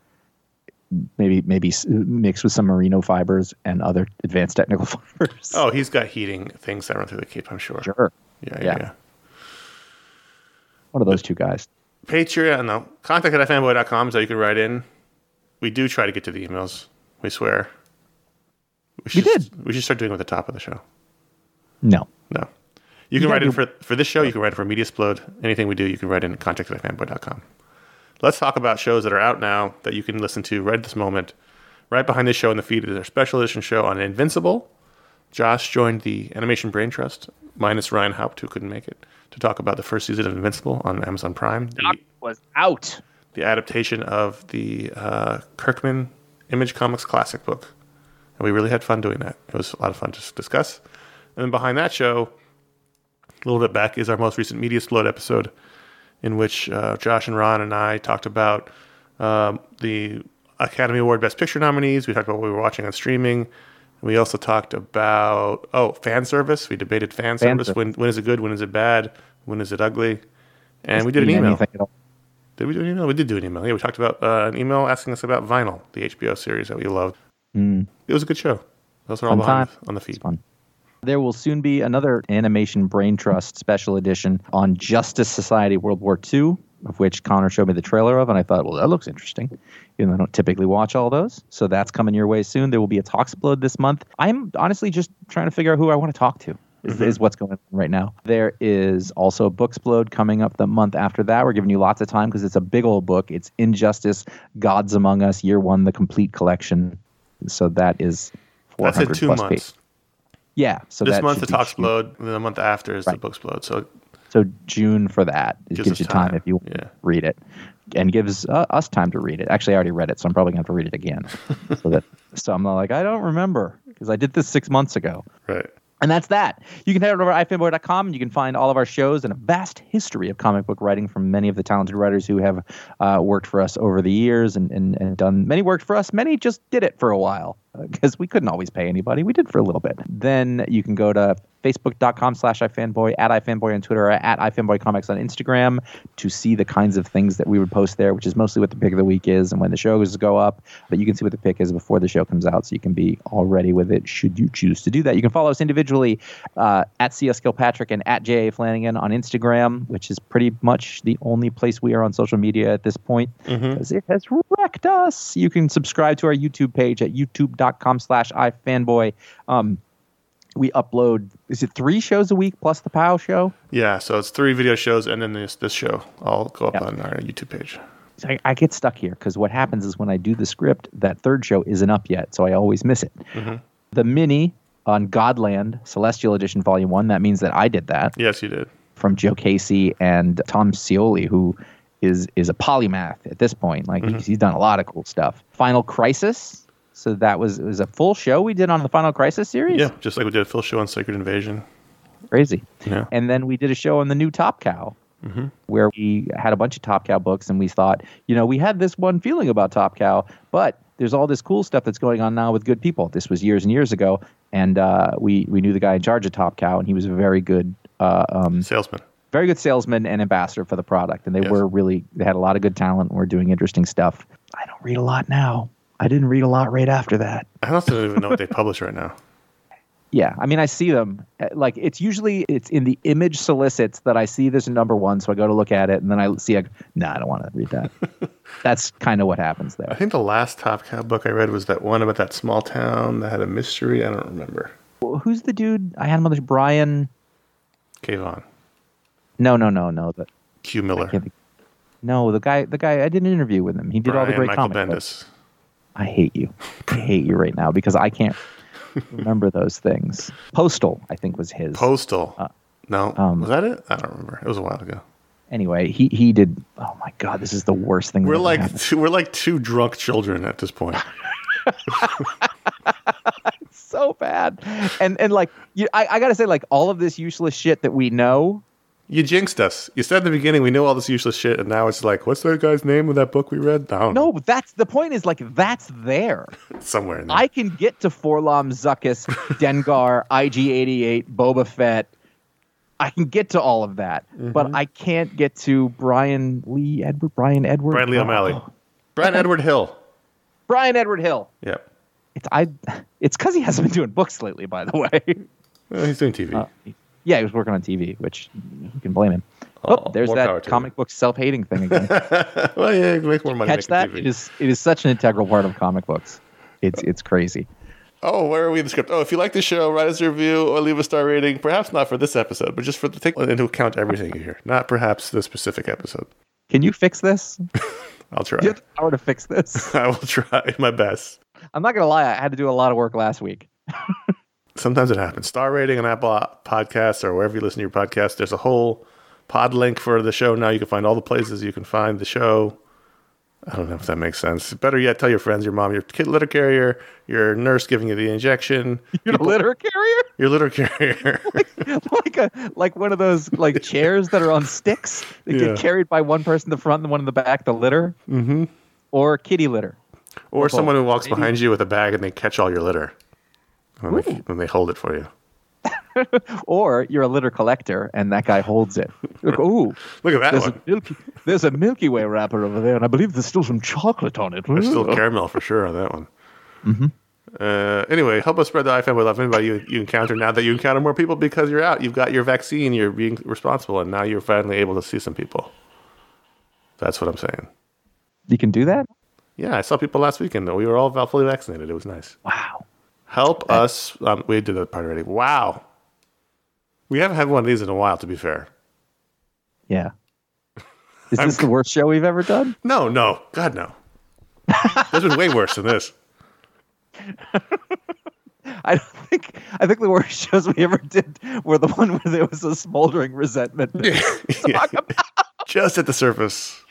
maybe maybe mixed with some merino fibers and other advanced technical fibers. Oh, he's got heating things that run through the cape. I'm sure. sure, Yeah, yeah. Yeah. yeah. one of those two guys. Patreon, no. Contact at fanboy.com so you can write in. We do try to get to the emails. We swear. should, did. We should start doing it at the top of the show. No, No. You can Yeah, write in for, for this show, you can write in for Media Mediasplode. Anything we do, you can write in contact at fanboy.com. Let's talk about shows that are out now that you can listen to right this moment. Right behind this show in the feed is our special edition show on Invincible. Josh joined the Animation Brain Trust, minus Ryan Haupt, who couldn't make it, to talk about the first season of Invincible on Amazon Prime. The, was out. The adaptation of the uh, Kirkman Image Comics classic book. And we really had fun doing that. It was a lot of fun to discuss. And then behind that show, a little bit back, is our most recent Media Explode episode, in which uh, Josh and Ron and I talked about um, the Academy Award Best Picture nominees. We talked about what we were watching on streaming. We also talked about, oh, fan service. We debated fan, Fan service. service. When, when is it good? When is it bad? When is it ugly? And we did an email. Did we do an email? We did do an email. Yeah, we talked about uh, an email asking us about Vinyl, the HBO series that we loved. Mm. It was a good show. Those are all behind on the feed. There will soon be another Animation Brain Trust special edition on Justice Society World War II, of which Connor showed me the trailer of, and I thought, well, that looks interesting. You know, I don't typically watch all those. So that's coming your way soon. There will be a Talksplode this month. I'm honestly just trying to figure out who I want to talk to. Is, is what's going on right now. There is also a Booksplode coming up the month after that. We're giving you lots of time because it's a big old book. It's Injustice, Gods Among Us, Year One, the complete collection. So that is That's 400 in two plus months. pages. Yeah. So this month the should be talks June. explode, and then the month after is Right. the books explode. So So June for that. It Gives gives, you time, time. if you Yeah. read it, and gives uh, us time to read it. Actually, I already read it, so I'm probably going to have to read it again. so that so I'm not like I don't remember because I did this six months ago. right. And that's that. You can head over to ifanboy.com and you can find all of our shows and a vast history of comic book writing from many of the talented writers who have uh, worked for us over the years and, and, and done many worked for us. Many just did it for a while. because we couldn't always pay anybody. We did for a little bit. Then you can go to facebook.com slash ifanboy, at ifanboy on Twitter, or at ifanboycomics on Instagram to see the kinds of things that we would post there, which is mostly what the pick of the week is and when the shows go up. But you can see what the pick is before the show comes out, so you can be all ready with it should you choose to do that. You can follow us individually uh, at CS Kilpatrick and at JA Flanagan on Instagram, which is pretty much the only place we are on social media at this point because it has wrecked us. You can subscribe to our YouTube page at youtube.com slash ifanboy. Um, we upload, is it three shows a week plus the POW show? Yeah, so it's three video shows and then this this show. I'll go up Yep. on our YouTube page. So I, I get stuck here because what happens is when I do the script, that third show isn't up yet, so I always miss it. Mm-hmm. The mini on Godland Celestial Edition Volume 1, that means that I did that Yes, you did. from Joe Casey and Tom Scioli, who is is a polymath at this point. Like he's, he's done a lot of cool stuff. Final Crisis. So that was it was a full show we did on the Final Crisis series. Yeah, just like we did a full show on Secret Invasion. crazy. Yeah. And then we did a show on the new Top Cow, where we had a bunch of Top Cow books, and we thought, you know, we had this one feeling about Top Cow, but there's all this cool stuff that's going on now with good people. This was years and years ago, and uh, we we knew the guy in charge of Top Cow, and he was a very good. Uh, um, Salesman. very good salesman and ambassador for the product, and they Yes. were really they had a lot of good talent and were doing interesting stuff. I don't read a lot now. I didn't read a lot right after that. I also don't even know what they publish right now. Yeah, I mean, I see them uh, like it's usually it's in the image solicits that I see there's a number one, so I go to look at it, and then I see, a, nah, I don't want to read that. That's kind of what happens there. I think the last Top Cow book I read was that one about that small town that had a mystery. I don't remember. Who's the dude? I had him on the Brian. Kayvon. No, no, no, no. The, Q Miller. no, the guy. The guy. I did an interview with him. He did all the great Michael comic books. I hate you. I hate you right now because I can't remember those things. Postal, I think, was his. Postal. Uh, no. um, was that it? I don't remember. It was a while ago. anyway, he he did. Oh my god, this is the worst thing. We're like two, we're like two drunk children at this point. so bad, and and like you, I, I gotta say, like all of this useless shit that we know. You jinxed us. You said in the beginning we knew all this useless shit, and now it's like, what's that guy's name of that book we read? I don't know. No, but that's the point. Is like that's there. Somewhere in there. I can get to 4-LOM, Zuckuss, Dengar, IG88, Boba Fett. I can get to all of that, Mm-hmm. but I can't get to Brian Lee Edward, Brian Edward, Bryan Lee O'Malley. Bryan Edward Hill. Bryan Edward Hill. Yep. It's I. It's because he hasn't been doing books lately, by the way. Well, he's doing TV. Uh, yeah, he was working on TV, which you can blame him. Oh, Oh, there's that comic book self-hating thing again. well, yeah, he makes more money Catch that? TV. It is it is such an integral part of comic books. It's it's crazy. Oh, where are we in the script? Oh, if you like the show, write us a review or leave a star rating. Perhaps not for this episode, but just for the take into account everything you hear. Not perhaps the specific episode. Can you fix this? I'll try. You have the power to fix this. I will try my best. I'm not gonna lie. I had to do a lot of work last week. Sometimes it happens. Star rating on Apple Podcasts or wherever you listen to your podcast. There's a whole pod link for the show now. You can find all the places you can find the show. I don't know if that makes sense. Better yet, tell your friends, your mom, your kid litter carrier, your nurse giving you the injection, You're a litter carrier, your litter carrier. like a like one of those like chairs that are on sticks that Yeah. get carried by one person in the front and one in the back. The litter, mm-hmm. or kitty litter. or someone who walks Maybe- behind you with a bag and they catch all your litter when they, when they hold it for you. Or you're a litter collector and that guy holds it. Look, ooh, Look at that there's a one. Milky, there's a Milky Way wrapper over there, and I believe there's still some chocolate on it. There's still caramel for sure on that one. Uh, anyway, help us spread the iFan with love. Anybody you, you encounter now that you encounter more people because you're out, you've got your vaccine, you're being responsible, and now you're finally able to see some people. That's what I'm saying. You can do that. Yeah, I saw people last weekend. though. We were all fully vaccinated. It was nice. Wow. Help us. Um, we did that part already. Wow. We haven't had one of these in a while, to be fair. Yeah. Is I'm this the worst show we've ever done? No, no. God, no. There's been way worse than this. I don't think. I think the worst shows we ever did were the one where there was a smoldering resentment. Talk about, Just at the surface.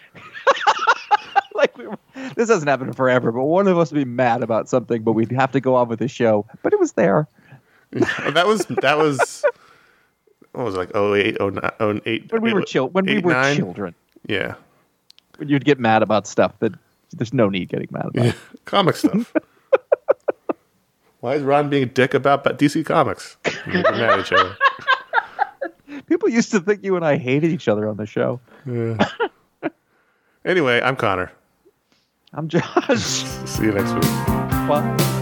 like we were, this hasn't happened forever, but one of us would be mad about something, but we'd have to go on with the show. But it was there. that was that was what was it, like 08, 09, 08 when we were chil- when we were children. Yeah. When you'd get mad about stuff that there's no need getting mad about. Comic stuff. Why is Ron being a dick about DC Comics? Mad at each other. People used to think you and I hated each other on the show. Anyway, I'm Conor. I'm Josh. See you next week. Well,